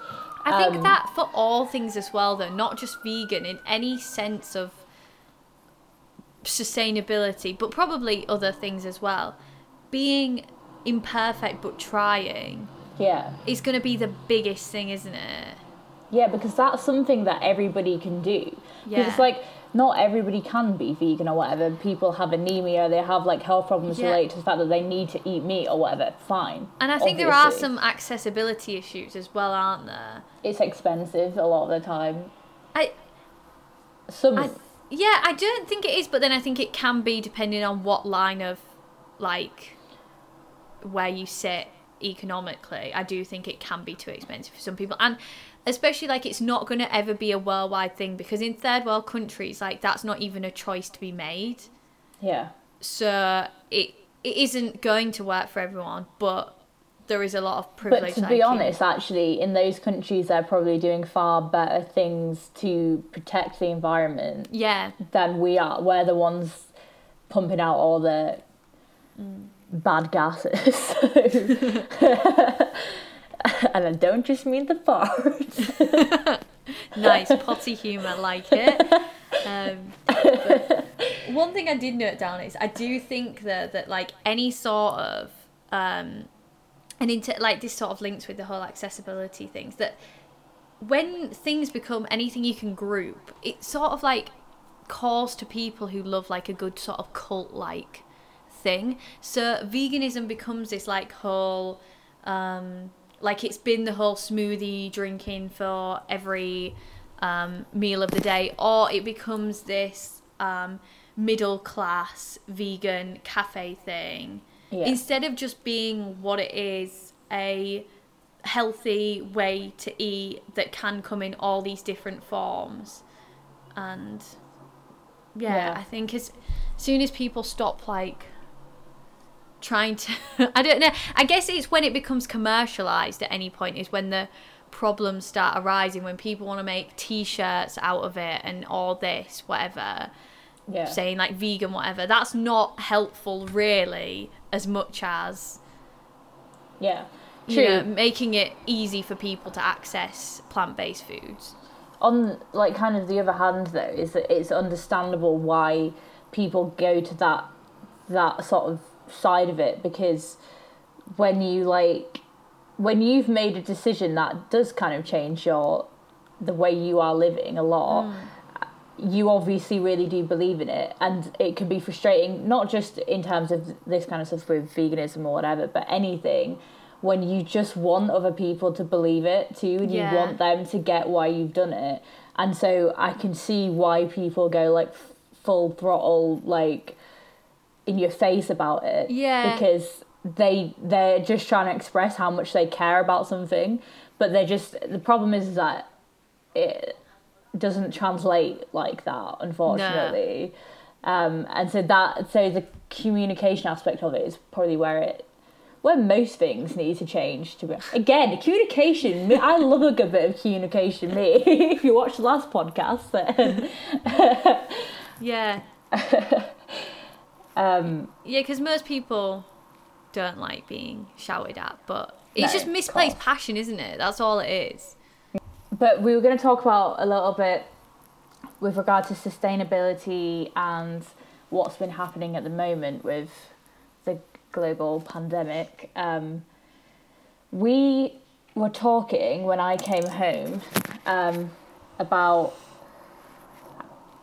[SPEAKER 1] I think
[SPEAKER 2] um,
[SPEAKER 1] that for all things as well, though, not just vegan in any sense of sustainability, but probably other things as well. Being imperfect but trying
[SPEAKER 2] yeah,
[SPEAKER 1] is going to be the biggest thing, isn't it?
[SPEAKER 2] yeah, because that's something that everybody can do.
[SPEAKER 1] Yeah.
[SPEAKER 2] it's like not everybody can be vegan or whatever. People have anemia, they have like health problems
[SPEAKER 1] Yeah.
[SPEAKER 2] related to the fact that they need to eat meat or whatever. Fine.
[SPEAKER 1] And I think there are some accessibility issues as well, aren't there?
[SPEAKER 2] It's expensive a lot of the time.
[SPEAKER 1] I,
[SPEAKER 2] Some
[SPEAKER 1] I yeah, I don't think it is, but then I think it can be depending on what line of like where you sit economically. I do think it can be too expensive for some people, and especially like it's not going to ever be a worldwide thing because in third world countries, like that's not even a choice to be made.
[SPEAKER 2] yeah.
[SPEAKER 1] So it it isn't going to work for everyone, but there is a lot of privilege.
[SPEAKER 2] But to be honest, actually, in those countries, they're probably doing far better things to protect the environment
[SPEAKER 1] yeah,
[SPEAKER 2] than we are. We're the ones pumping out all the
[SPEAKER 1] Mm.
[SPEAKER 2] Bad gases. (laughs) and I don't just mean the farts. (laughs)
[SPEAKER 1] nice potty humour, like it. Um, one thing I did note down is I do think that that like any sort of um, and into like this sort of links with the whole accessibility things that when things become anything you can group, it sort of like calls to people who love like a good sort of cult like thing. So veganism becomes this like whole um like it's been the whole smoothie drinking for every um, meal of the day, or it becomes this um, middle class vegan cafe thing.
[SPEAKER 2] Yeah.
[SPEAKER 1] instead of just being what it is a healthy way to eat that can come in all these different forms and yeah,
[SPEAKER 2] Yeah.
[SPEAKER 1] i think as soon as people stop like trying to (laughs) i don't know i guess it's when it becomes commercialized at any point is when the problems start arising when people want to make t-shirts out of it and all this whatever
[SPEAKER 2] yeah.
[SPEAKER 1] saying like vegan whatever that's not helpful really as much as
[SPEAKER 2] yeah.
[SPEAKER 1] you
[SPEAKER 2] True.
[SPEAKER 1] know, making it easy for people to access plant-based foods
[SPEAKER 2] on like kind of the other hand though is that it's understandable why people go to that that sort of side of it because when you like when you've made a decision that does kind of change your the way you are living a lot mm. you obviously really do believe in it. And it can be frustrating not just in terms of this kind of stuff with veganism or whatever but anything. When you just want other people to believe it too and
[SPEAKER 1] Yeah.
[SPEAKER 2] you want them to get why you've done it. And so i can see why people go like full throttle like in your face about it
[SPEAKER 1] Yeah.
[SPEAKER 2] because they they're just trying to express how much they care about something but they're just the problem is that it doesn't translate like that unfortunately. Um and so that so the communication aspect of it is probably where it where most things need to change to be again communication. I love a good bit of communication. Me (laughs) if you watched the last podcast then.
[SPEAKER 1] Yeah (laughs)
[SPEAKER 2] um
[SPEAKER 1] yeah because most people don't like being shouted at but it's
[SPEAKER 2] No,
[SPEAKER 1] just misplaced passion isn't it? That's all it is.
[SPEAKER 2] But we were going to talk about a little bit with regard to sustainability and what's been happening at the moment with the global pandemic. Um, we were talking when I came home um, about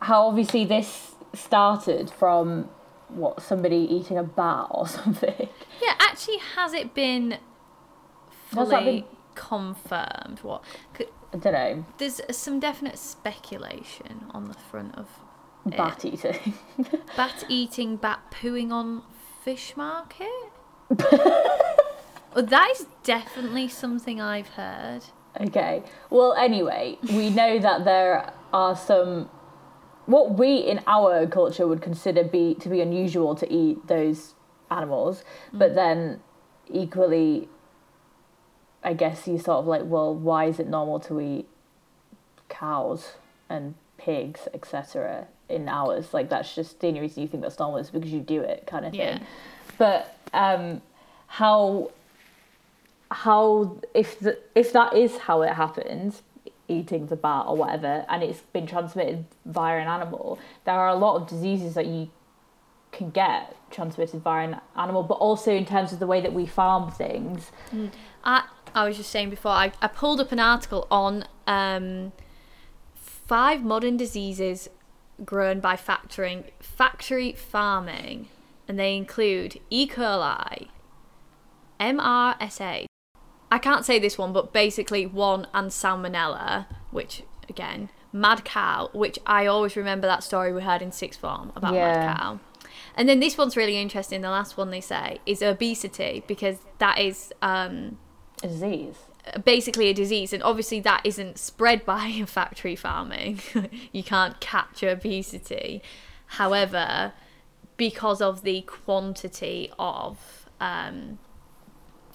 [SPEAKER 2] how obviously this started from what somebody eating a bat or (laughs) something.
[SPEAKER 1] yeah actually has it been fully
[SPEAKER 2] been-
[SPEAKER 1] confirmed what c-
[SPEAKER 2] I don't know,
[SPEAKER 1] there's some definite speculation on the front of it.
[SPEAKER 2] bat eating. (laughs)
[SPEAKER 1] bat eating, bat pooing on fish market. well, (laughs) oh, that is definitely something I've heard.
[SPEAKER 2] Okay. Well, anyway, we know that there are some what we in our culture would consider be to be unusual to eat those animals, but then equally I guess you sort of like, well, why is it normal to eat cows and pigs, etc. in ours? Like that's just the only reason you think that's normal is because you do it kind of thing.
[SPEAKER 1] Yeah.
[SPEAKER 2] But um how how if the, if that is how it happens eating the bat or whatever and it's been transmitted via an animal there are a lot of diseases that you can get transmitted via an animal but also in terms of the way that we farm things
[SPEAKER 1] I I was just saying before I, I pulled up an article on um, five modern diseases grown by factoring factory farming, and they include E. coli, MRSA. I can't say this one, but basically one and salmonella, which again mad cow, which I always remember that story we heard in sixth form about
[SPEAKER 2] Yeah.
[SPEAKER 1] mad cow. And then this one's really interesting. The last one they say is obesity because that is um,
[SPEAKER 2] a disease
[SPEAKER 1] basically a disease, and obviously that isn't spread by (laughs) factory farming. (laughs) you can't catch obesity. However, because of the quantity of um,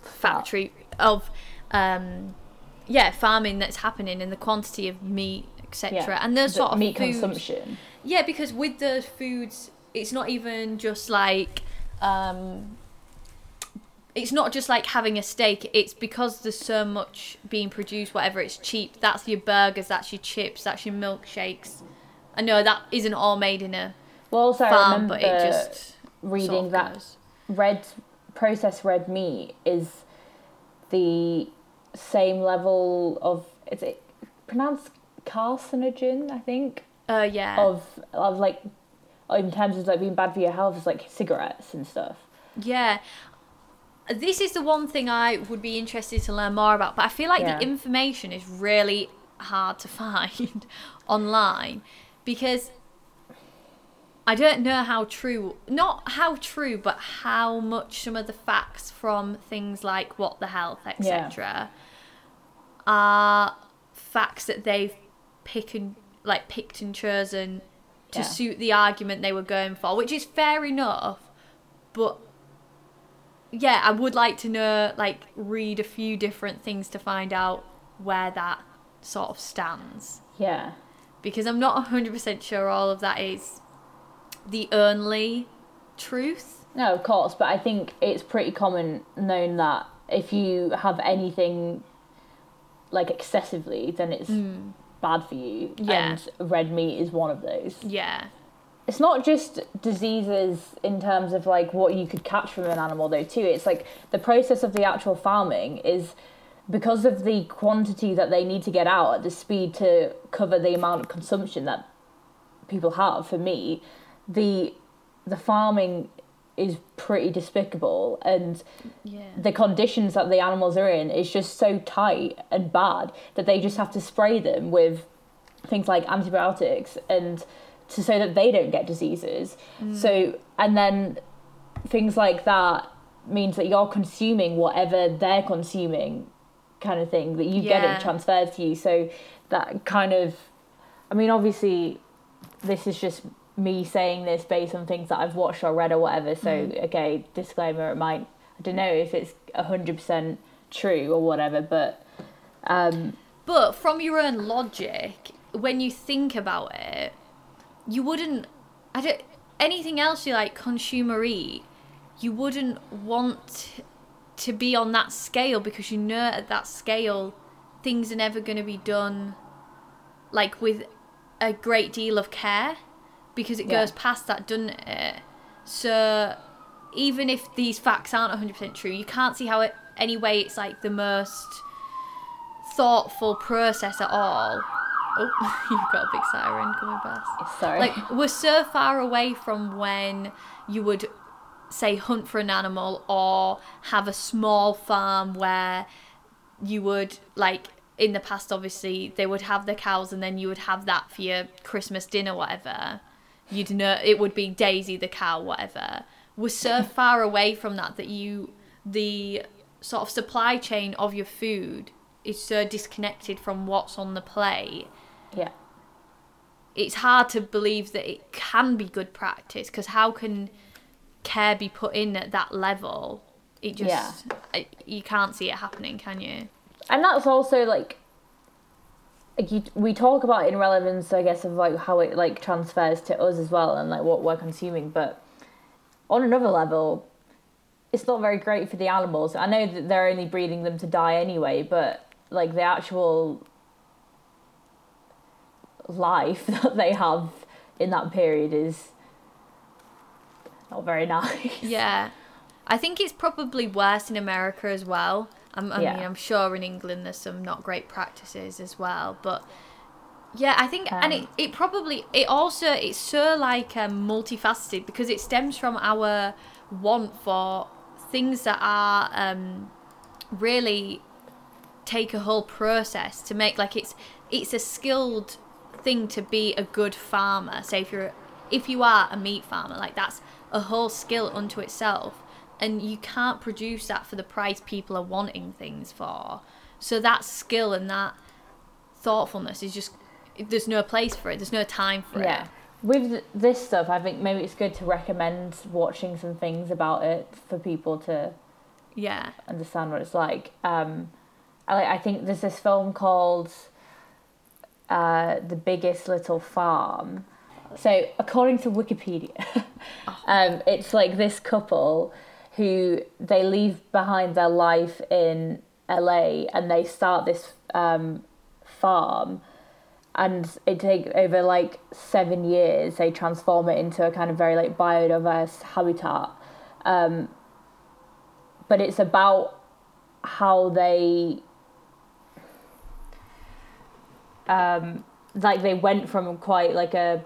[SPEAKER 1] factory of um, yeah farming that's happening and the quantity of meat etc and those
[SPEAKER 2] the
[SPEAKER 1] sort of
[SPEAKER 2] meat
[SPEAKER 1] foods-
[SPEAKER 2] consumption
[SPEAKER 1] yeah, because with the foods, it's not even just like um it's not just like having a steak. It's because there's so much being produced, whatever it's cheap. That's your burgers, that's your chips, that's your milkshakes. I know that isn't all made in a
[SPEAKER 2] well also I
[SPEAKER 1] farm,
[SPEAKER 2] remember
[SPEAKER 1] but it just
[SPEAKER 2] reading
[SPEAKER 1] sort of
[SPEAKER 2] that
[SPEAKER 1] goes.
[SPEAKER 2] red processed red meat is the same level of is it pronounced carcinogen i think
[SPEAKER 1] Uh, yeah.
[SPEAKER 2] of of like in terms of like being bad for your health is like cigarettes and stuff
[SPEAKER 1] Yeah. This is the one thing I would be interested to learn more about, but I feel like
[SPEAKER 2] Yeah.
[SPEAKER 1] the information is really hard to (laughs) find online because I don't know how true, not how true, but how much some of the facts from things like What the Health, etc., are facts that they've picked and like picked and chosen to
[SPEAKER 2] Yeah.
[SPEAKER 1] suit the argument they were going for, which is fair enough. But yeah, I would like to know, like, read a few different things to find out where that sort of stands
[SPEAKER 2] Yeah.
[SPEAKER 1] because I'm not 100% sure all of that is the only truth.
[SPEAKER 2] No, of course, but I think it's pretty common known that if you have anything like excessively, then it's hmm. bad for you.
[SPEAKER 1] Yeah.
[SPEAKER 2] And red meat is one of those.
[SPEAKER 1] Yeah.
[SPEAKER 2] It's not just diseases in terms of like what you could catch from an animal though too. It's like the process of the actual farming is because of the quantity that they need to get out at the speed to cover the amount of consumption that people have for meat, the the farming is pretty despicable and
[SPEAKER 1] Yeah.
[SPEAKER 2] the conditions that the animals are in is just so tight and bad that they just have to spray them with things like antibiotics and to so that they don't get diseases. Mm. So and then things like that means that you're consuming whatever they're consuming kind of thing that you get it transferred to you. So that kind of I mean obviously this is just me saying this based on things that I've watched or read or whatever. So okay, disclaimer. It might I don't know if it's hundred percent true or whatever, but um,
[SPEAKER 1] But from your own logic, when you think about it, you wouldn't. I don't. Anything else you like consumer eat, you wouldn't want to be on that scale because you know at that scale, things are never going to be done like with a great deal of care because it
[SPEAKER 2] Yeah.
[SPEAKER 1] goes past that, doesn't it? So even if these facts aren't 100% true, you can't see how it anyway it's like the most thoughtful process at all. Oh, (laughs) you've got a big siren coming past.
[SPEAKER 2] sorry.
[SPEAKER 1] Like we're so far away from when you would say hunt for an animal or have a small farm where you would like in the past obviously they would have the cows and then you would have that for your Christmas dinner whatever. You'd know it would be Daisy the cow whatever. We're so far away from that that you the sort of supply chain of your food is so disconnected from what's on the plate
[SPEAKER 2] yeah,
[SPEAKER 1] it's hard to believe that it can be good practice because how can care be put in at that level it just
[SPEAKER 2] Yeah.
[SPEAKER 1] You can't see it happening can you
[SPEAKER 2] and that's also like. Like you, we talk about in relevance, I guess, of like how it like transfers to us as well, and like what we're consuming. But on another level, it's not very great for the animals. I know that they're only breeding them to die anyway, but like the actual life (laughs) that they have in that period is not very (laughs) nice.
[SPEAKER 1] yeah i think it's probably worse in america as well I'm, i
[SPEAKER 2] Yeah.
[SPEAKER 1] mean i'm sure in england there's some not great practices as well but yeah i think and it,
[SPEAKER 2] Um.
[SPEAKER 1] it probably it also it's so like um, multifaceted because it stems from our want for things that are um really take a whole process to make like it's it's a skilled thing to be a good farmer say if you're if you are a meat farmer like that's a whole skill unto itself and you can't produce that for the price people are wanting things for so that skill and that thoughtfulness is just there's no place for it there's no time for it.
[SPEAKER 2] Yeah.
[SPEAKER 1] it
[SPEAKER 2] With this stuff, I think maybe it's good to recommend watching some things about it for people to
[SPEAKER 1] yeah
[SPEAKER 2] understand what it's like. Um, I, like- I think there's this film called uh, The Biggest Little Farm. So, according to Wikipedia, (laughs) um, it's like this couple who they leave behind their life in LA and they start this um, farm. And it take over like seven years they transform it into a kind of very like biodiverse habitat. Um, but it's about how they um, like they went from quite like a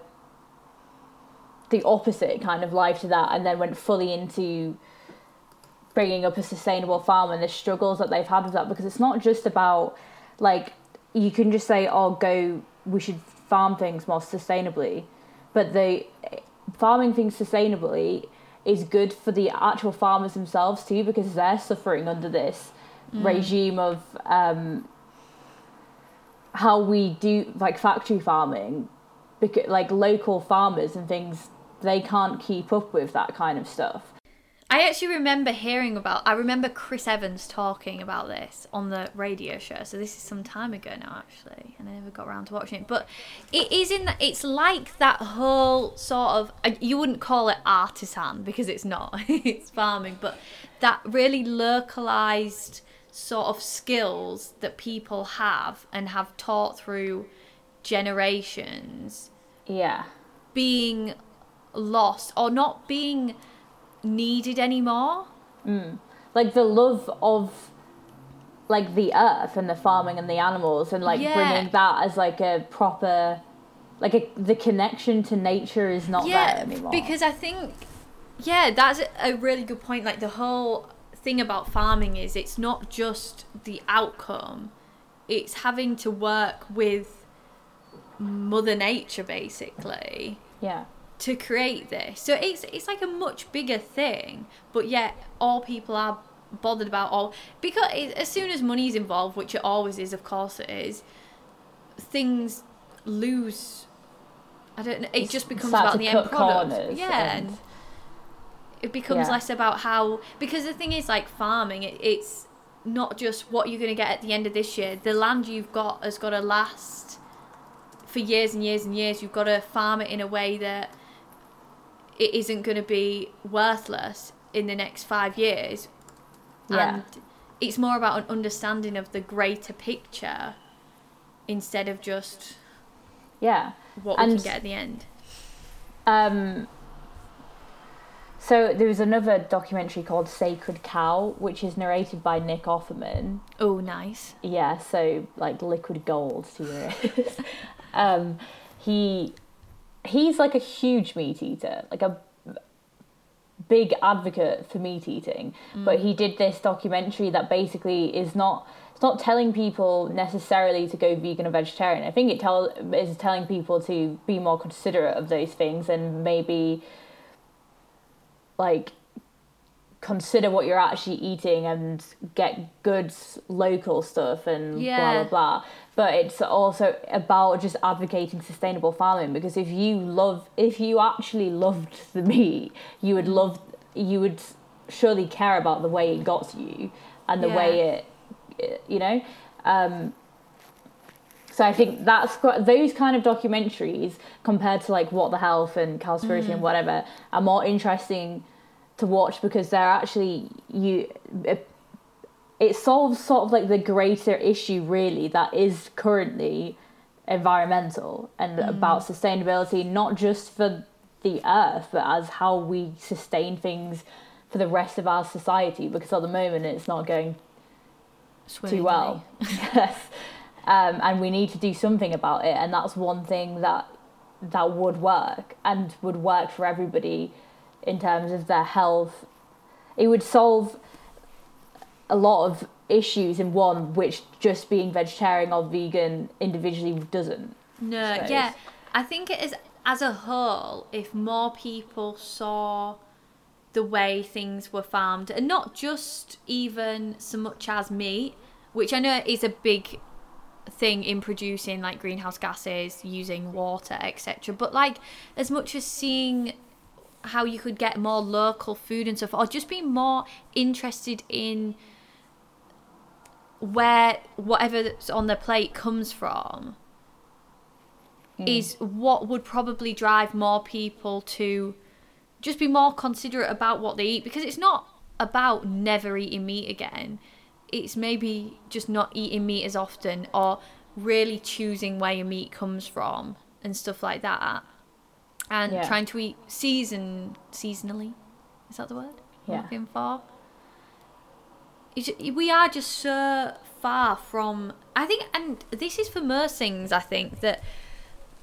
[SPEAKER 2] the opposite kind of life to that and then went fully into bringing up a sustainable farm and the struggles that they've had with that because it's not just about like you can just say oh go we should farm things more sustainably but the farming things sustainably is good for the actual farmers themselves too because they're suffering under this regime of um, how we do like factory farming because like local farmers and things they can't keep up with that kind of stuff
[SPEAKER 1] I actually remember hearing about. I remember Chris Evans talking about this on the radio show. So this is some time ago now, actually, and I never got around to watching it. But it is in. The, it's like that whole sort of. uh, You wouldn't call it artisan because it's not. (laughs) it's farming, but that really localized sort of skills that people have and have taught through generations
[SPEAKER 2] yeah
[SPEAKER 1] being lost or not being needed anymore. Mm.
[SPEAKER 2] like the love of like the earth and the farming and the animals and like
[SPEAKER 1] Yeah.
[SPEAKER 2] bringing that as like a proper like a, the connection to nature is not there anymore
[SPEAKER 1] because I think, yeah, that's a really good point. Like the whole thing about farming is it's not just the outcome; it's having to work with Mother Nature basically
[SPEAKER 2] yeah
[SPEAKER 1] to create this. So it's it's like a much bigger thing, but yet all people are bothered about all because it, as soon as money is involved, which it always is, of course it is, things lose. I don't know. It
[SPEAKER 2] It's
[SPEAKER 1] just becomes about the end product. Yeah,
[SPEAKER 2] and
[SPEAKER 1] it becomes
[SPEAKER 2] Yeah.
[SPEAKER 1] less about how because the thing is like farming. It, it's not just what you're going to get at the end of this year. The land you've got has got to last for years and years and years. You've got to farm it in a way that it isn't going to be worthless in the next five years.
[SPEAKER 2] Yeah.
[SPEAKER 1] And it's more about an understanding of the greater picture instead of just
[SPEAKER 2] yeah
[SPEAKER 1] what we can get at the end.
[SPEAKER 2] um so there was another documentary called sacred cow which is narrated by nick offerman
[SPEAKER 1] Oh, nice.
[SPEAKER 2] yeah so like liquid gold to your ears (laughs) um he he's like a huge meat eater like a big advocate for meat eating. Mm. But he did this documentary that basically is not it's not telling people necessarily to go vegan or vegetarian. I think it tell is telling people to be more considerate of those things and maybe like consider what you're actually eating and get good local stuff and blah
[SPEAKER 1] Yeah.
[SPEAKER 2] blah blah but it's also about just advocating sustainable farming because if you love if you actually loved the meat you would love you would surely care about the way it got to you and the way
[SPEAKER 1] Yeah.
[SPEAKER 2] it, it you know um so I think that's those kind of documentaries compared to like What the Health and Cowspiracy and whatever are more interesting to watch because they're actually you it, it solves sort of like the greater issue really that is currently environmental and about sustainability not just for the earth but as how we sustain things for the rest of our society because at the moment it's not going too well. (laughs) yes. Um, and we need to do something about it. And that's one thing that that would work and would work for everybody in terms of their health. It would solve a lot of issues in one, which just being vegetarian or vegan individually doesn't.
[SPEAKER 1] No,
[SPEAKER 2] suppose.
[SPEAKER 1] yeah. I think it is as a whole, if more people saw the way things were farmed, and not just even so much as meat, which I know is a big thing in producing like greenhouse gases, using water, etc. But like as much as seeing how you could get more local food and stuff, or just be more interested in where whatever that's on the plate comes from hmm. is what would probably drive more people to just be more considerate about what they eat because it's not about never eating meat again. It's maybe just not eating meat as often or really choosing where your meat comes from and stuff like that. And
[SPEAKER 2] Yeah.
[SPEAKER 1] trying to eat season seasonally. Is that the word?
[SPEAKER 2] Yeah.
[SPEAKER 1] Looking for. We are just so far from. I think, and this is for most things. I think that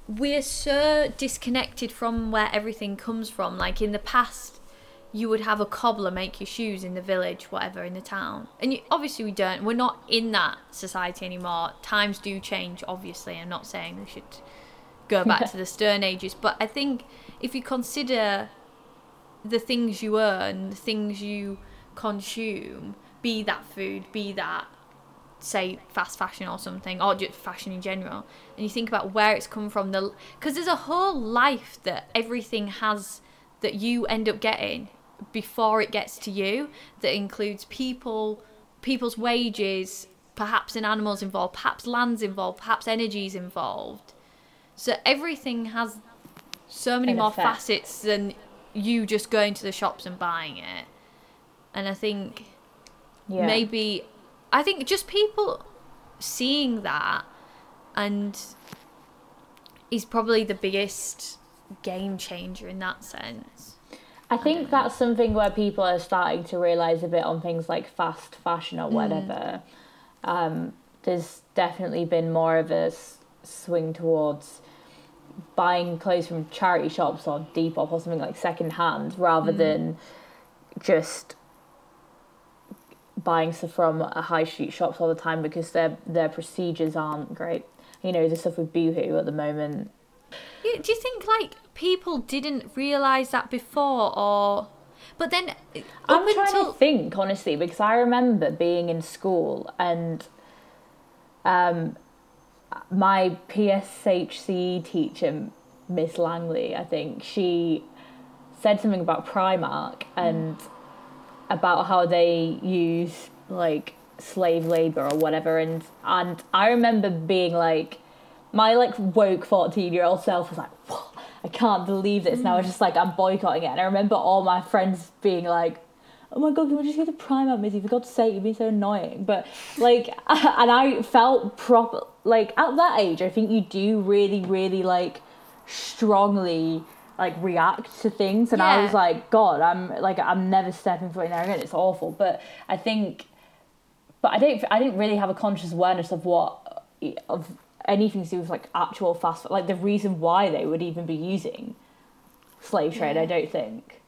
[SPEAKER 1] we're so disconnected from where everything comes from. Like in the past, you would have a cobbler make your shoes in the village, whatever, in the town. And you, obviously, we don't. We're not in that society anymore. Times do change, obviously. I'm not saying we should go back to the Stone Ages. But I think if you consider the things you earn, the things you consume, be that food, be that say fast fashion or something, or just fashion in general, and you think about where it's come from, the because there's a whole life that everything has that you end up getting before it gets to you that includes people, people's wages, perhaps an animals involved, perhaps lands involved, perhaps energies involved. So everything has so many
[SPEAKER 2] An
[SPEAKER 1] more
[SPEAKER 2] effect.
[SPEAKER 1] facets than you just going to the shops and buying it. And I think
[SPEAKER 2] Yeah.
[SPEAKER 1] maybe I think just people seeing that and is probably the biggest game changer in that sense.
[SPEAKER 2] I think that's something where people are starting to realize a bit on things like fast fashion or whatever. Um, there's definitely been more of a swing towards buying clothes from charity shops or Depop or something like second hand rather than just buying stuff from a high street shops all the time because their their procedures aren't great. You know, the stuff with Boohoo at the moment
[SPEAKER 1] Yeah, do you think like people didn't realize that before or but then
[SPEAKER 2] I'm trying
[SPEAKER 1] until
[SPEAKER 2] to think honestly because I remember being in school and um, my PSHCE E teacher, Miss Langley, I think she said something about Primark and about how they use like slave labor or whatever. And and I remember being like my like woke 14 year old self was like what? I can't believe this. Now it's mm. just like I'm boycotting it. And I remember all my friends being like oh my god can we just go to Primark Missy for God's sake you've been so annoying. But like (laughs) and I felt proper like at that age I think you do really really like strongly like react to things. And I was like god I'm like I'm never stepping foot in there again. It's awful. But I think but I don't I didn't really have a conscious awareness of what of anything to do with like actual fast like the reason why they would even be using slave trade I don't think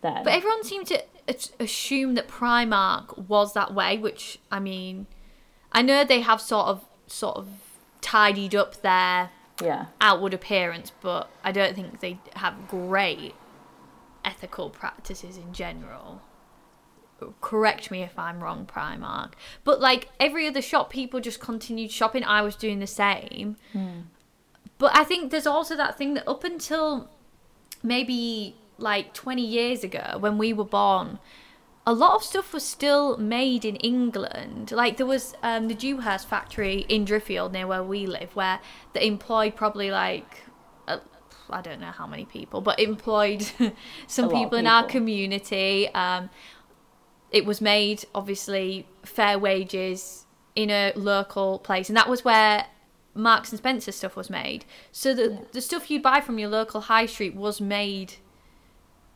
[SPEAKER 2] then.
[SPEAKER 1] But everyone seemed to assume that Primark was that way, which I mean, I know they have sort of sort of tidied up their
[SPEAKER 2] yeah
[SPEAKER 1] outward appearance, but I don't think they have great ethical practices in general. Correct me if I'm wrong, Primark. But like every other shop, people just continued shopping. I was doing the same. Hmm. But I think there's also that thing that up until maybe like 20 years ago when we were born, a lot of stuff was still made in England. Like there was um, the Dewhurst factory in Driffield near where we live, where they employed probably like uh, I don't know how many people, but employed (laughs) some
[SPEAKER 2] of
[SPEAKER 1] people in our community. Um, it was made obviously fair wages in a local place, and that was where Marks and Spencer stuff was made. So the the stuff you buy from your local high street was made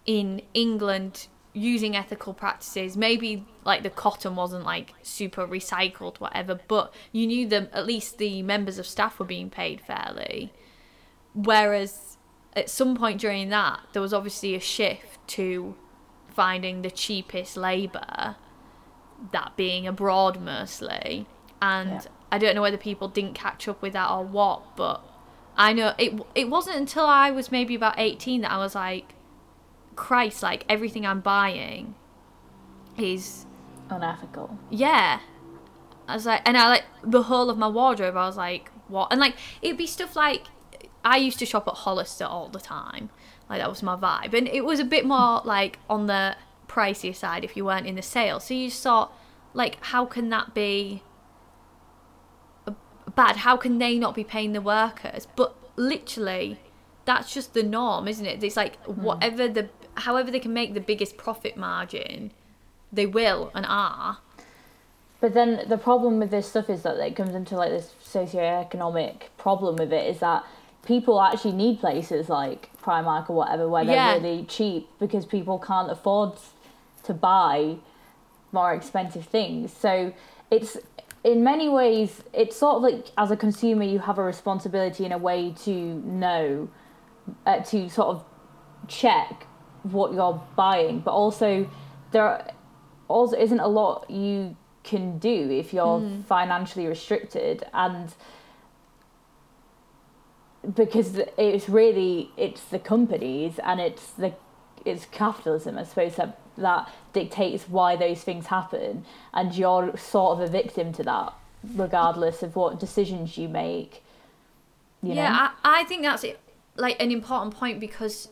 [SPEAKER 1] in England using ethical practices. Maybe like the cotton wasn't like super recycled, whatever, but you knew them. at least the members of staff were being paid fairly. Whereas at some point during that, there was obviously a shift to finding the cheapest labour, that being abroad mostly. And
[SPEAKER 2] Yeah.
[SPEAKER 1] I don't know whether people didn't catch up with that or what, but I know it. It wasn't until I was maybe about eighteen that I was like, Christ, like everything I'm buying is
[SPEAKER 2] unethical
[SPEAKER 1] yeah. I was like, and I like the whole of my wardrobe. I was like, what? And like, it'd be stuff like I used to shop at Hollister all the time. Like that was my vibe, and it was a bit more like on the pricier side if you weren't in the sale. So you just thought, like, how can that be bad? How can they not be paying the workers? But literally, that's just the norm, isn't it? It's like hmm. whatever the, however they can make the biggest profit margin, they will and are.
[SPEAKER 2] But then the problem with this stuff is that it comes into like this socioeconomic problem with it is that people actually need places like Primark or whatever where they're
[SPEAKER 1] Yeah.
[SPEAKER 2] really cheap because people can't afford to buy more expensive things. So it's in many ways it's sort of like as a consumer you have a responsibility in a way to know uh, to sort of check what you're buying, but also there also isn't a lot you can do if you're hmm. financially restricted and because it's really it's the companies and it's the it's capitalism I suppose that that dictates why those things happen and you're sort of a victim to that regardless of what decisions you make you
[SPEAKER 1] yeah, I, I think that's it, like an important point because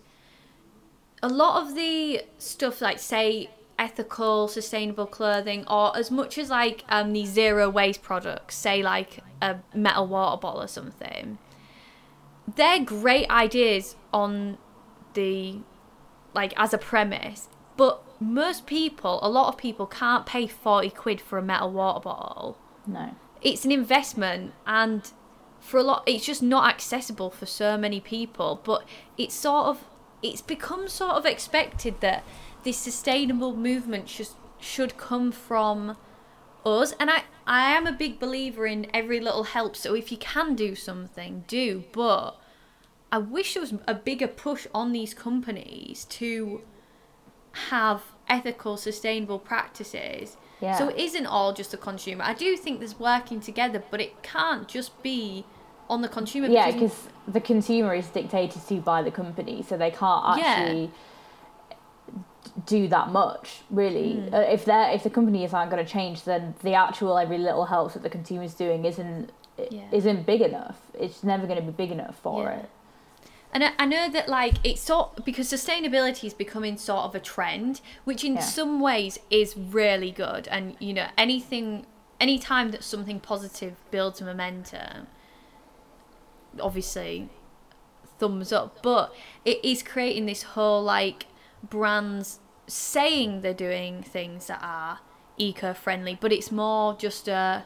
[SPEAKER 1] a lot of the stuff, like say ethical, sustainable clothing, or as much as like um these zero waste products, say like a metal water bottle or something, they're great ideas on the like as a premise, but most people, a lot of people can't pay 40 quid for a metal water bottle.
[SPEAKER 2] no
[SPEAKER 1] It's an investment and for a lot it's just not accessible for so many people, but it's sort of it's become sort of expected that this sustainable movement just should come from us and I I am a big believer in every little help so if you can do something do but I wish there was a bigger push on these companies to have ethical, sustainable practices.
[SPEAKER 2] Yeah.
[SPEAKER 1] So it isn't all just the consumer. I do think there's working together, but it can't just be on the consumer.
[SPEAKER 2] yeah because the consumer is dictated to by the company so they can't
[SPEAKER 1] Yeah.
[SPEAKER 2] actually do that much really uh, if they're if the companies aren't going to change then the actual every little helps that the consumer's doing isn't
[SPEAKER 1] Yeah.
[SPEAKER 2] isn't big enough it's never going to be big enough for
[SPEAKER 1] Yeah.
[SPEAKER 2] it
[SPEAKER 1] And I, I know that like it's sort because sustainability is becoming sort of a trend, which in
[SPEAKER 2] Yeah.
[SPEAKER 1] some ways is really good. And you know, anything, any time that something positive builds momentum, obviously, thumbs up. But it is creating this whole like brands saying they're doing things that are eco-friendly, but it's more just a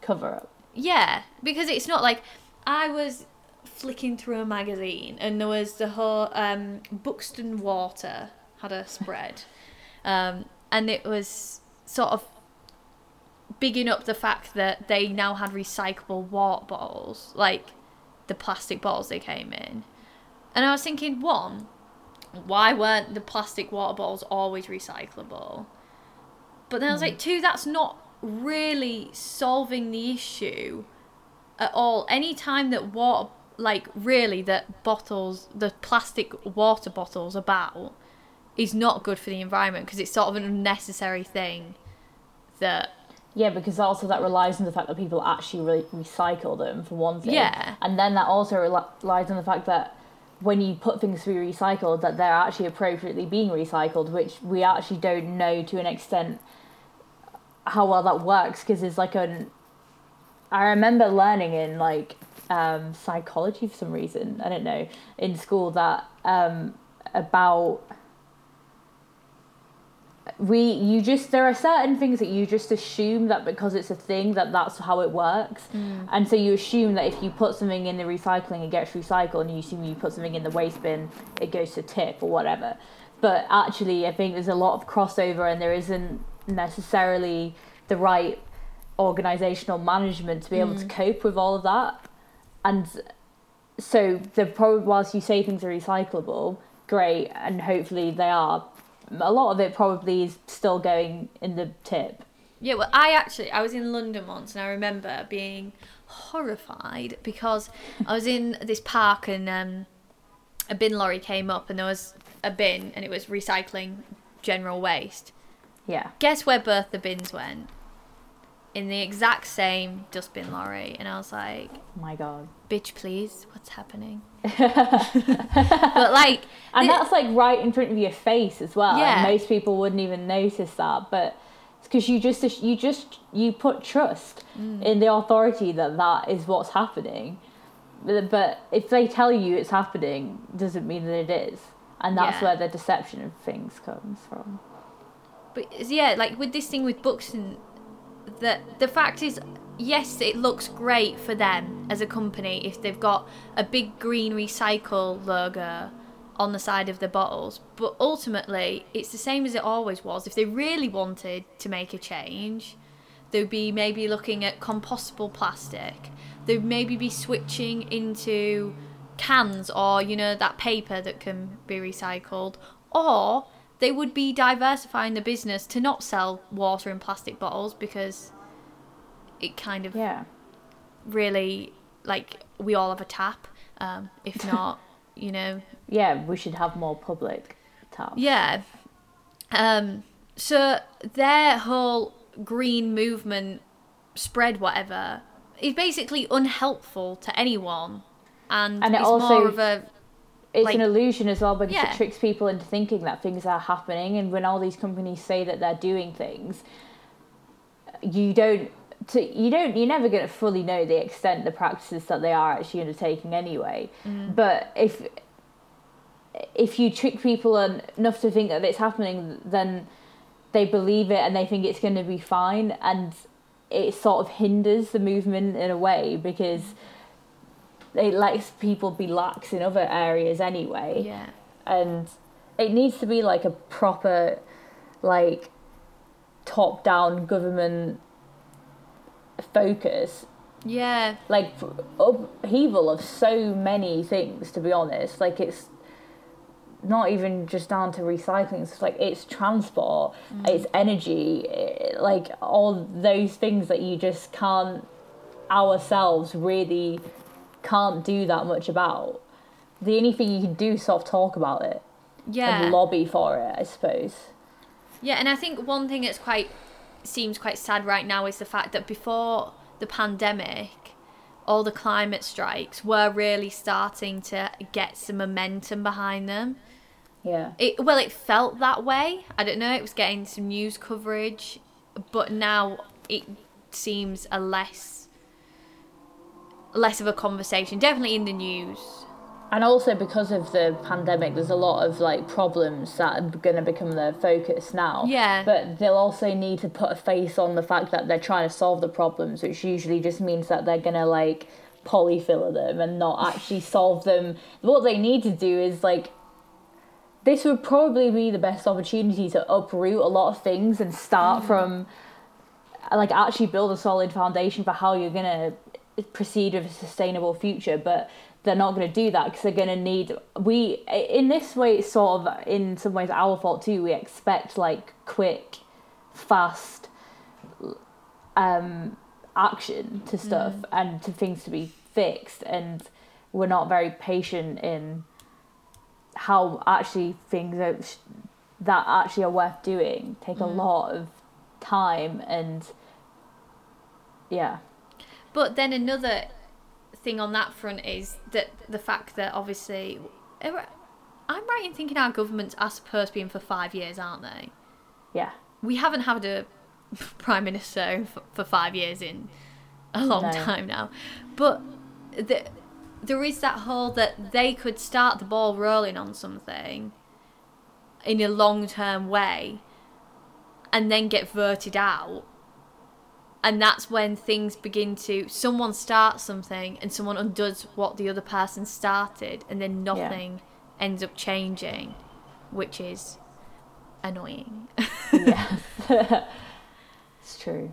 [SPEAKER 2] cover up
[SPEAKER 1] yeah, because it's not like I was flicking through a magazine and there was the whole um, Buxton Water had a spread, (laughs) um, and it was sort of bigging up the fact that they now had recyclable water bottles, like the plastic bottles they came in, and I was thinking, one, why weren't the plastic water bottles always recyclable? But then I was like, hmm. two, that's not really solving the issue at all. Any time that water, like really, that bottles, the plastic water bottles about, is not good for the environment because it's sort of an unnecessary thing that
[SPEAKER 2] yeah because also that relies on the fact that people actually re- recycle them for one thing
[SPEAKER 1] Yeah.
[SPEAKER 2] and then that also rel- relies on the fact that when you put things to be recycled that they're actually appropriately being recycled which we actually don't know to an extent how well that works because it's like an i remember learning in like um, psychology for some reason i don't know in school that um, about we you just there are certain things that you just assume that because it's a thing that that's how it works. Mm. And so you assume that if you put something in the recycling it gets recycled and you assume you put something in the waste bin it goes to tip or whatever. But actually i think there's a lot of crossover and there isn't necessarily the right organizational management to be able to mm. cope with all of that. And so the pro whilst you say things are recyclable great and hopefully they are a lot of it probably is still going in the tip
[SPEAKER 1] Yeah, well, I actually I was in London once, and I remember being horrified because I was in (laughs) this park, and um, a bin lorry came up, and there was a bin, and it was recycling general waste.
[SPEAKER 2] yeah
[SPEAKER 1] Guess where both the bins went? In the exact same dustbin lorry, and I was like,
[SPEAKER 2] my god
[SPEAKER 1] "Bitch, please, what's happening?" (laughs) but like,
[SPEAKER 2] and that's like right in front of your face as well
[SPEAKER 1] Yeah.
[SPEAKER 2] and most people wouldn't even notice that but it's because you just you just you put trust
[SPEAKER 1] Mm.
[SPEAKER 2] in the authority that that is what's happening but but if they tell you it's happening doesn't mean that it is and that's
[SPEAKER 1] Yeah.
[SPEAKER 2] where the deception of things comes from
[SPEAKER 1] But yeah, like with this thing with Buxton that the fact is, yes, it looks great for them as a company if they've got a big green recycle logo on the side of the bottles. But ultimately, it's the same as it always was. If they really wanted to make a change, they'd be maybe looking at compostable plastic. They'd maybe be switching into cans or you know that paper that can be recycled or they would be diversifying the business to not sell water in plastic bottles because it kind of
[SPEAKER 2] yeah
[SPEAKER 1] really like we all have a tap Um, if (laughs) not, you know,
[SPEAKER 2] Yeah, we should have more public tabs.
[SPEAKER 1] yeah. Um, so their whole green movement spread, whatever, is basically unhelpful to anyone, and,
[SPEAKER 2] And it
[SPEAKER 1] it's
[SPEAKER 2] also-
[SPEAKER 1] more of a
[SPEAKER 2] It's
[SPEAKER 1] Like-
[SPEAKER 2] an illusion as well because
[SPEAKER 1] Yeah.
[SPEAKER 2] it tricks people into thinking that things are happening, and when all these companies say that they're doing things, you don't. To, you don't. You're never going to fully know the extent the practices that they are actually undertaking anyway. Mm. But if if you trick people enough to think that it's happening, then they believe it and they think it's going to be fine, and it sort of hinders the movement in a way because it lets people be lax in other areas anyway
[SPEAKER 1] yeah,
[SPEAKER 2] and it needs to be like a proper like top down government focus.
[SPEAKER 1] Yeah,
[SPEAKER 2] like upheaval of so many things to be honest. Like it's not even just down to recycling it's like it's transport it's energy eh, like all those things that you just can't ourselves really can't do that much about. The only thing you can do is sort of talk about it.
[SPEAKER 1] Yeah.
[SPEAKER 2] and lobby for it i suppose.
[SPEAKER 1] Yeah, and I think one thing that's quite seems quite sad right now is the fact that before the pandemic, all the climate strikes were really starting to get some momentum behind them.
[SPEAKER 2] yeah
[SPEAKER 1] It well, it felt that way. I don't know. It was getting some news coverage, but now it seems a less less of a conversation. Definitely in the news.
[SPEAKER 2] And also because of the pandemic there's a lot of like problems that are going to become the focus now.
[SPEAKER 1] Yeah.
[SPEAKER 2] but they'll also need to put a face on the fact that they're trying to solve the problems which usually just means that they're going to like polyfiller them and not actually (laughs) solve them. What they need to do is like this would probably be the best opportunity to uproot a lot of things and start mm. from like actually build a solid foundation for how you're going to proceed with a sustainable future. But they're not going to do that because they're going to need we in this way it's sort of in some ways our fault too. We expect like quick fast um action to stuff and to things to be fixed and we're not very patient in how actually things are, that actually are worth doing. Take a lot of time and yeah.
[SPEAKER 1] But then another thing on that front is that the fact that obviously, eh, I'm right in thinking our governments are supposed to be in for five years, aren't they?
[SPEAKER 2] yeah
[SPEAKER 1] We haven't had a (laughs) prime minister for five years in a long
[SPEAKER 2] No.
[SPEAKER 1] time now, but the, there is that whole that they could start the ball rolling on something in a long term way, and then get voted out and that's when things begin to someone starts something and someone undoes what the other person started and then nothing ends up changing which is annoying.
[SPEAKER 2] Yeah. (laughs) (laughs) It's true.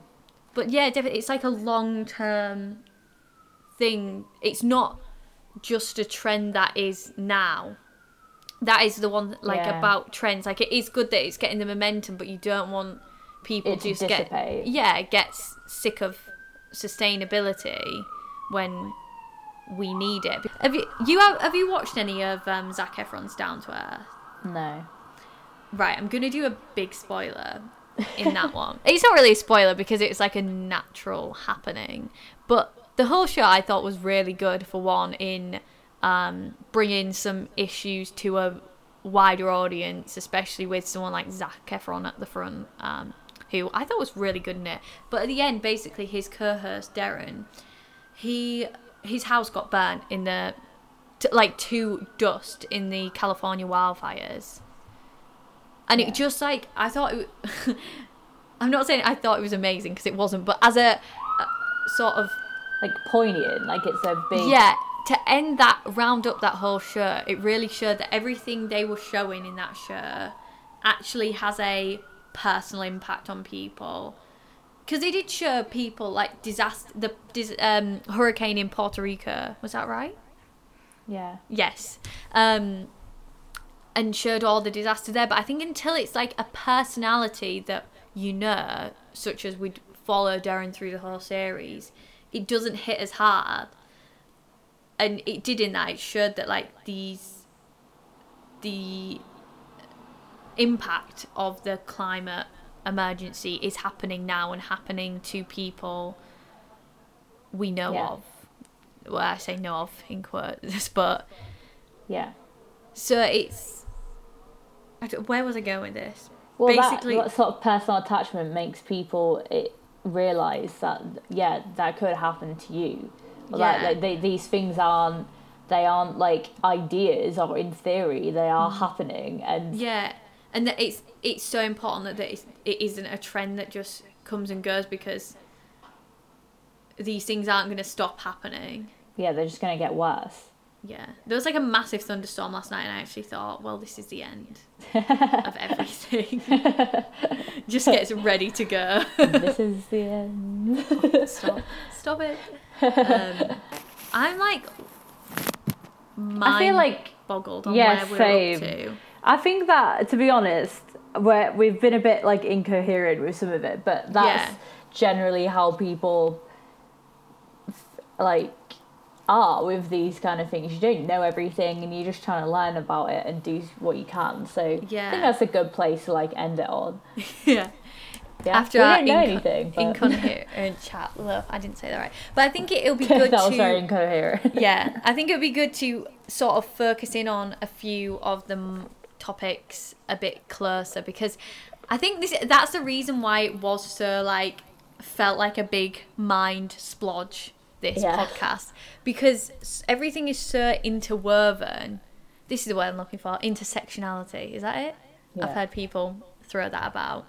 [SPEAKER 1] But yeah definitely it's like a long term thing. It's not just a trend that is now. That is the one like
[SPEAKER 2] Yeah.
[SPEAKER 1] about trends. Like it is good that it's getting the momentum but you don't want people just get yeah gets sick of sustainability when we need it. Have you you have, have you watched any of um Zac Efron's Down to Earth?
[SPEAKER 2] No.
[SPEAKER 1] Right, I'm gonna do a big spoiler in that (laughs) one. It's not really a spoiler because it's like a natural happening, but the whole show I thought was really good for one in um, bringing some issues to a wider audience, especially with someone like Zac Efron at the front, um, who I thought was really good in it. But at the end, basically, his co-host Darin, he his house got burnt in the t- like to dust in the California wildfires and
[SPEAKER 2] Yeah.
[SPEAKER 1] it just like I thought it. (laughs) I'm not saying I thought it was amazing because it wasn't, but as a, a sort of
[SPEAKER 2] like poignant like it's a big
[SPEAKER 1] yeah to end that round up that whole show, it really showed that everything they were showing in that show actually has a personal impact on people. Because they did show people like disaster, the dis- um, hurricane in Puerto Rico. Was that right?
[SPEAKER 2] yeah
[SPEAKER 1] Yes. Um, and showed all the disaster there. But I think until it's like a personality that you know, such as we'd follow Darin through the whole series, it doesn't hit as hard. and it did in that it showed that like these the impact of the climate emergency is happening now and happening to people we know
[SPEAKER 2] Yeah.
[SPEAKER 1] of well i say know of in quotes (laughs) but
[SPEAKER 2] Yeah.
[SPEAKER 1] so it's I don't- where was i going with this
[SPEAKER 2] Well,
[SPEAKER 1] Basically-
[SPEAKER 2] that, that sort of personal attachment makes people it, realize that yeah, that could happen to you. Or that,
[SPEAKER 1] Yeah.
[SPEAKER 2] like they, these things aren't they aren't like ideas or in theory they are happening and
[SPEAKER 1] Mm. Yeah, and that it's it's so important that, that it's, it isn't a trend that just comes and goes because these things aren't going to stop happening.
[SPEAKER 2] yeah, they're just gonna get worse.
[SPEAKER 1] Yeah, there was like a massive thunderstorm last night, and I actually thought, well, this is the end of (laughs) everything. (laughs) just gets ready to go.
[SPEAKER 2] this is the end. (laughs)
[SPEAKER 1] stop, stop it. Um, I'm like, mind
[SPEAKER 2] I feel like
[SPEAKER 1] boggled on
[SPEAKER 2] Yeah,
[SPEAKER 1] where we're
[SPEAKER 2] same.
[SPEAKER 1] up to.
[SPEAKER 2] I think that to be honest, where we've been a bit like incoherent with some of it, but that's
[SPEAKER 1] Yeah.
[SPEAKER 2] generally how people like are with these kind of things. You don't know everything, and you're just trying to learn about it and do what you can. So I think that's a good place to like end it on. (laughs)
[SPEAKER 1] Yeah.
[SPEAKER 2] Yeah,
[SPEAKER 1] After
[SPEAKER 2] we
[SPEAKER 1] our
[SPEAKER 2] don't know
[SPEAKER 1] inco-
[SPEAKER 2] anything. But
[SPEAKER 1] incoherent uh, chat. Well, I didn't say that right, but I think it, it'll be (laughs) good
[SPEAKER 2] that was
[SPEAKER 1] to.
[SPEAKER 2] very incoherent.
[SPEAKER 1] yeah, (laughs) I think it would be good to sort of focus in on a few of the topics a bit closer because I think this that's the reason why it was so like felt like a big mind splodge this
[SPEAKER 2] Yeah.
[SPEAKER 1] podcast because everything is so interwoven. This is the word I'm looking for. Intersectionality. Is that it? I've heard people throw that about.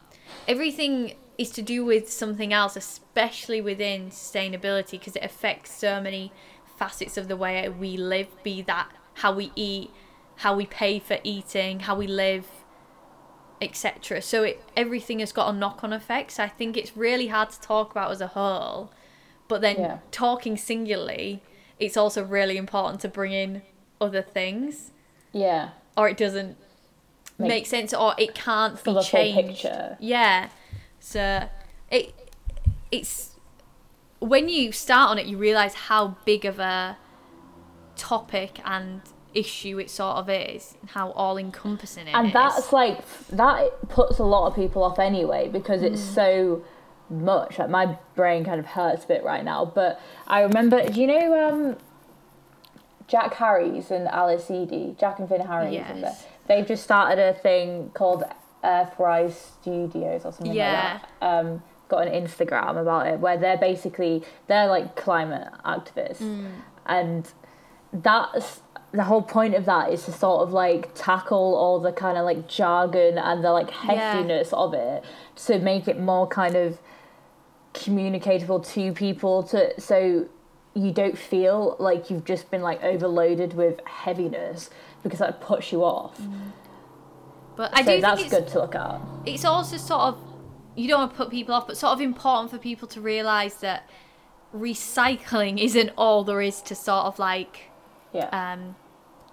[SPEAKER 1] Everything is to do with something else, especially within sustainability, because it affects so many facets of the way we live be that how we eat, how we pay for eating, how we live, etc. So it, everything has got a knock on effect. So I think it's really hard to talk about as a whole. But then
[SPEAKER 2] Yeah.
[SPEAKER 1] talking singularly, it's also really important to bring in other things,
[SPEAKER 2] yeah,
[SPEAKER 1] or it doesn't
[SPEAKER 2] Make-
[SPEAKER 1] make, sense, or it can't be changed.
[SPEAKER 2] picture.
[SPEAKER 1] Yeah. So it it's when you start on it, you realize how big of a topic and issue it sort of is, and how all encompassing it
[SPEAKER 2] and
[SPEAKER 1] is.
[SPEAKER 2] that's like that puts a lot of people off anyway because it's
[SPEAKER 1] Mm.
[SPEAKER 2] so much like my brain kind of hurts a bit right now but i remember do you know um jack harries and alice aedy jack and finn harries
[SPEAKER 1] Yes.
[SPEAKER 2] they've just started a thing called earthrise studios or something
[SPEAKER 1] Yeah.
[SPEAKER 2] like that um got an instagram about it where they're basically they're like climate activists
[SPEAKER 1] Mm.
[SPEAKER 2] and that's the whole point of that is to sort of like tackle all the kind of like jargon and the like heftiness of it to make it more kind of communicatable to people to so you don't feel like you've just been like overloaded with heaviness because that puts you off.
[SPEAKER 1] but I
[SPEAKER 2] so
[SPEAKER 1] do
[SPEAKER 2] that's good to look at.
[SPEAKER 1] it's also sort of you don't want to put people off, but sort of important for people to realize that recycling isn't all there is to sort of like
[SPEAKER 2] Yeah.
[SPEAKER 1] um,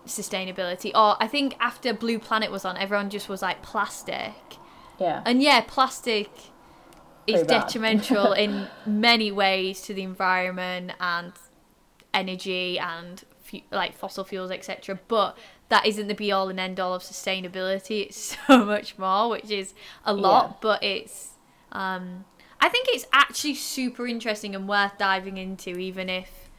[SPEAKER 1] sustainability. Or I think after Blue Planet was on, everyone just was like plastic.
[SPEAKER 2] yeah.
[SPEAKER 1] And yeah, plastic is detrimental (laughs) in many ways to the environment and energy and fu- like fossil fuels, etc. But that isn't the be all and end all of sustainability. It's (laughs) so much more, which is a lot.
[SPEAKER 2] Yeah.
[SPEAKER 1] But it's, um, I think it's actually super interesting and worth diving into, even if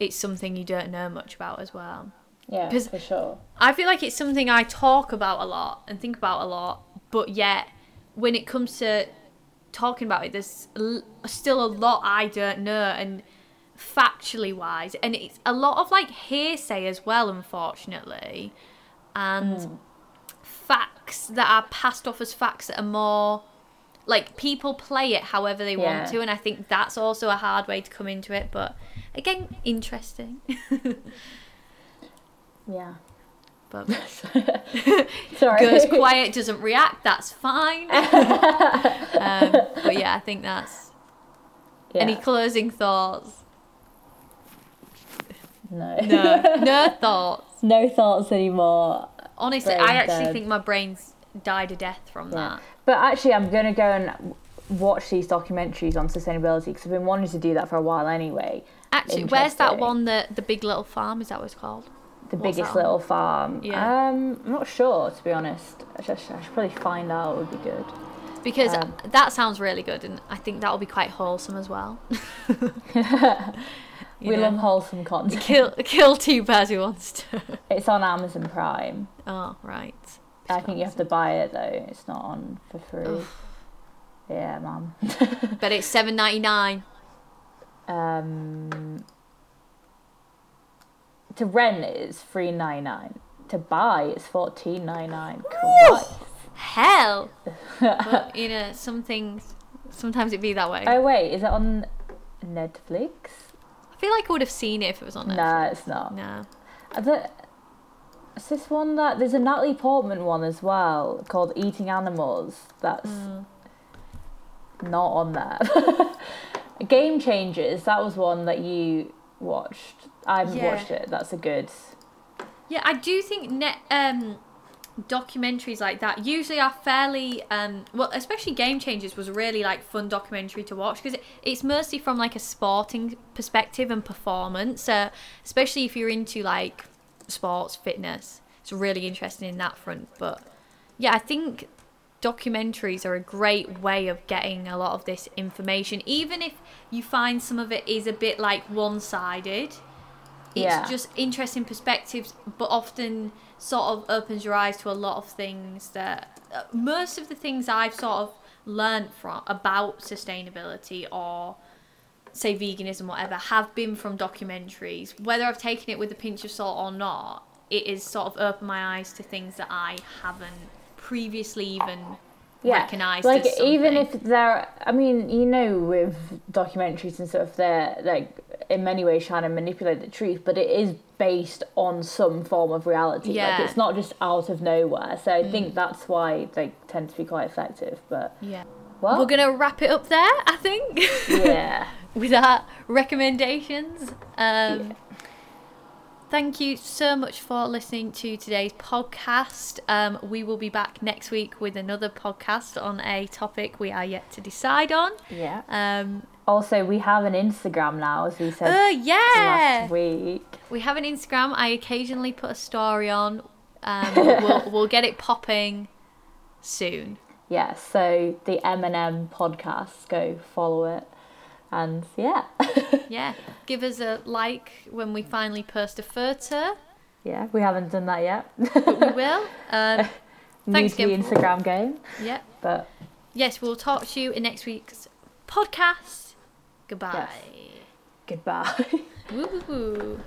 [SPEAKER 1] it's something you don't know much about as well.
[SPEAKER 2] Yeah, for sure.
[SPEAKER 1] I feel like it's something I talk about a lot and think about a lot, but yet when it comes to talking about it, there's still a lot I don't know and factually wise, and it's a lot of like hearsay as well, unfortunately, and hmm. facts that are passed off as facts that are more like people play it however they
[SPEAKER 2] Yeah.
[SPEAKER 1] want to, and I think that's also a hard way to come into it, but again, interesting. (laughs)
[SPEAKER 2] Yeah.
[SPEAKER 1] but (laughs)
[SPEAKER 2] Sorry.
[SPEAKER 1] goes quiet, doesn't react, that's fine. (laughs) um, but yeah, I think that's.
[SPEAKER 2] Yeah.
[SPEAKER 1] Any closing thoughts?
[SPEAKER 2] no.
[SPEAKER 1] No, (laughs) no thoughts.
[SPEAKER 2] no thoughts anymore.
[SPEAKER 1] Honestly,
[SPEAKER 2] Brain
[SPEAKER 1] I actually
[SPEAKER 2] dead.
[SPEAKER 1] think my brain's died a death from
[SPEAKER 2] Yeah.
[SPEAKER 1] that.
[SPEAKER 2] But actually, I'm going to go and watch these documentaries on sustainability because I've been wanting to do that for a while anyway.
[SPEAKER 1] Actually, where's that one? The the Big Little Farm is that what it's called?
[SPEAKER 2] The
[SPEAKER 1] What's
[SPEAKER 2] biggest
[SPEAKER 1] that
[SPEAKER 2] little farm.
[SPEAKER 1] Yeah.
[SPEAKER 2] Um, I'm not sure to be honest. I should, I should probably find out. It would be good.
[SPEAKER 1] Because
[SPEAKER 2] Um,
[SPEAKER 1] that sounds really good, and I think that will be quite wholesome as well. (laughs)
[SPEAKER 2] We
[SPEAKER 1] know?
[SPEAKER 2] love wholesome content.
[SPEAKER 1] kill kill two birds with one stone.
[SPEAKER 2] It's on Amazon Prime.
[SPEAKER 1] Oh right.
[SPEAKER 2] I think you have to buy it though. It's not on for free.
[SPEAKER 1] Ugh.
[SPEAKER 2] Yeah, mum. (laughs)
[SPEAKER 1] But it's seven ninety nine.
[SPEAKER 2] Um, to rent is three nine nine. To buy it's fourteen nine nine.
[SPEAKER 1] Hell. (laughs) but you know, some things sometimes it be that way.
[SPEAKER 2] Oh wait, is it on Netflix?
[SPEAKER 1] I feel like I would have seen it if it was on Netflix.
[SPEAKER 2] Nah, it's not.
[SPEAKER 1] No.
[SPEAKER 2] I don't- Is this one that there's a Natalie Portman one as well called Eating Animals? That's
[SPEAKER 1] Mm.
[SPEAKER 2] not on there. (laughs) Game Changers. That was one that you watched. I haven't
[SPEAKER 1] Yeah.
[SPEAKER 2] watched it. That's a good.
[SPEAKER 1] Yeah, I do think net um documentaries like that usually are fairly um well especially game changers was really like fun documentary to watch because it, it's mostly from like a sporting perspective and performance so especially if you're into like sports fitness it's really interesting in that front but yeah i think documentaries are a great way of getting a lot of this information even if you find some of it is a bit like one-sided it's
[SPEAKER 2] Yeah.
[SPEAKER 1] just interesting perspectives but often sort of opens your eyes to a lot of things that uh, most of the things i've sort of learned from about sustainability or say veganism whatever have been from documentaries whether i've taken it with a pinch of salt or not it has sort of opened my eyes to things that i haven't previously even
[SPEAKER 2] Yeah,
[SPEAKER 1] recognized
[SPEAKER 2] like even if they're, I mean, you know, with documentaries and stuff, they're like in many ways trying to manipulate the truth, but it is based on some form of reality.
[SPEAKER 1] Yeah.
[SPEAKER 2] Like it's not just out of nowhere. So I think that's why they tend to be quite effective. But
[SPEAKER 1] yeah
[SPEAKER 2] well,
[SPEAKER 1] we're gonna wrap it up there i think (laughs)
[SPEAKER 2] yeah,
[SPEAKER 1] with our recommendations. Um,
[SPEAKER 2] Yeah.
[SPEAKER 1] Thank you so much for listening to today's podcast. Um, we will be back next week with another podcast on a topic we are yet to decide on.
[SPEAKER 2] yeah.
[SPEAKER 1] Um,
[SPEAKER 2] Also, we have an Instagram now, as we said
[SPEAKER 1] oh, yeah!
[SPEAKER 2] last week.
[SPEAKER 1] We have an Instagram. I occasionally put a story on. Um, (laughs) we'll, we'll get it popping soon.
[SPEAKER 2] Yeah, so the M&M podcast, go follow it. And yeah, (laughs)
[SPEAKER 1] Yeah. Give us a like when we finally post a photo.
[SPEAKER 2] yeah, we haven't done that yet.
[SPEAKER 1] But we will. (laughs) Um,
[SPEAKER 2] New
[SPEAKER 1] Thanks
[SPEAKER 2] to the
[SPEAKER 1] again
[SPEAKER 2] Instagram game,
[SPEAKER 1] yeah.
[SPEAKER 2] but
[SPEAKER 1] Yes, we'll talk to you in next week's podcast. Goodbye.
[SPEAKER 2] goodbye.
[SPEAKER 1] Woo woo woo.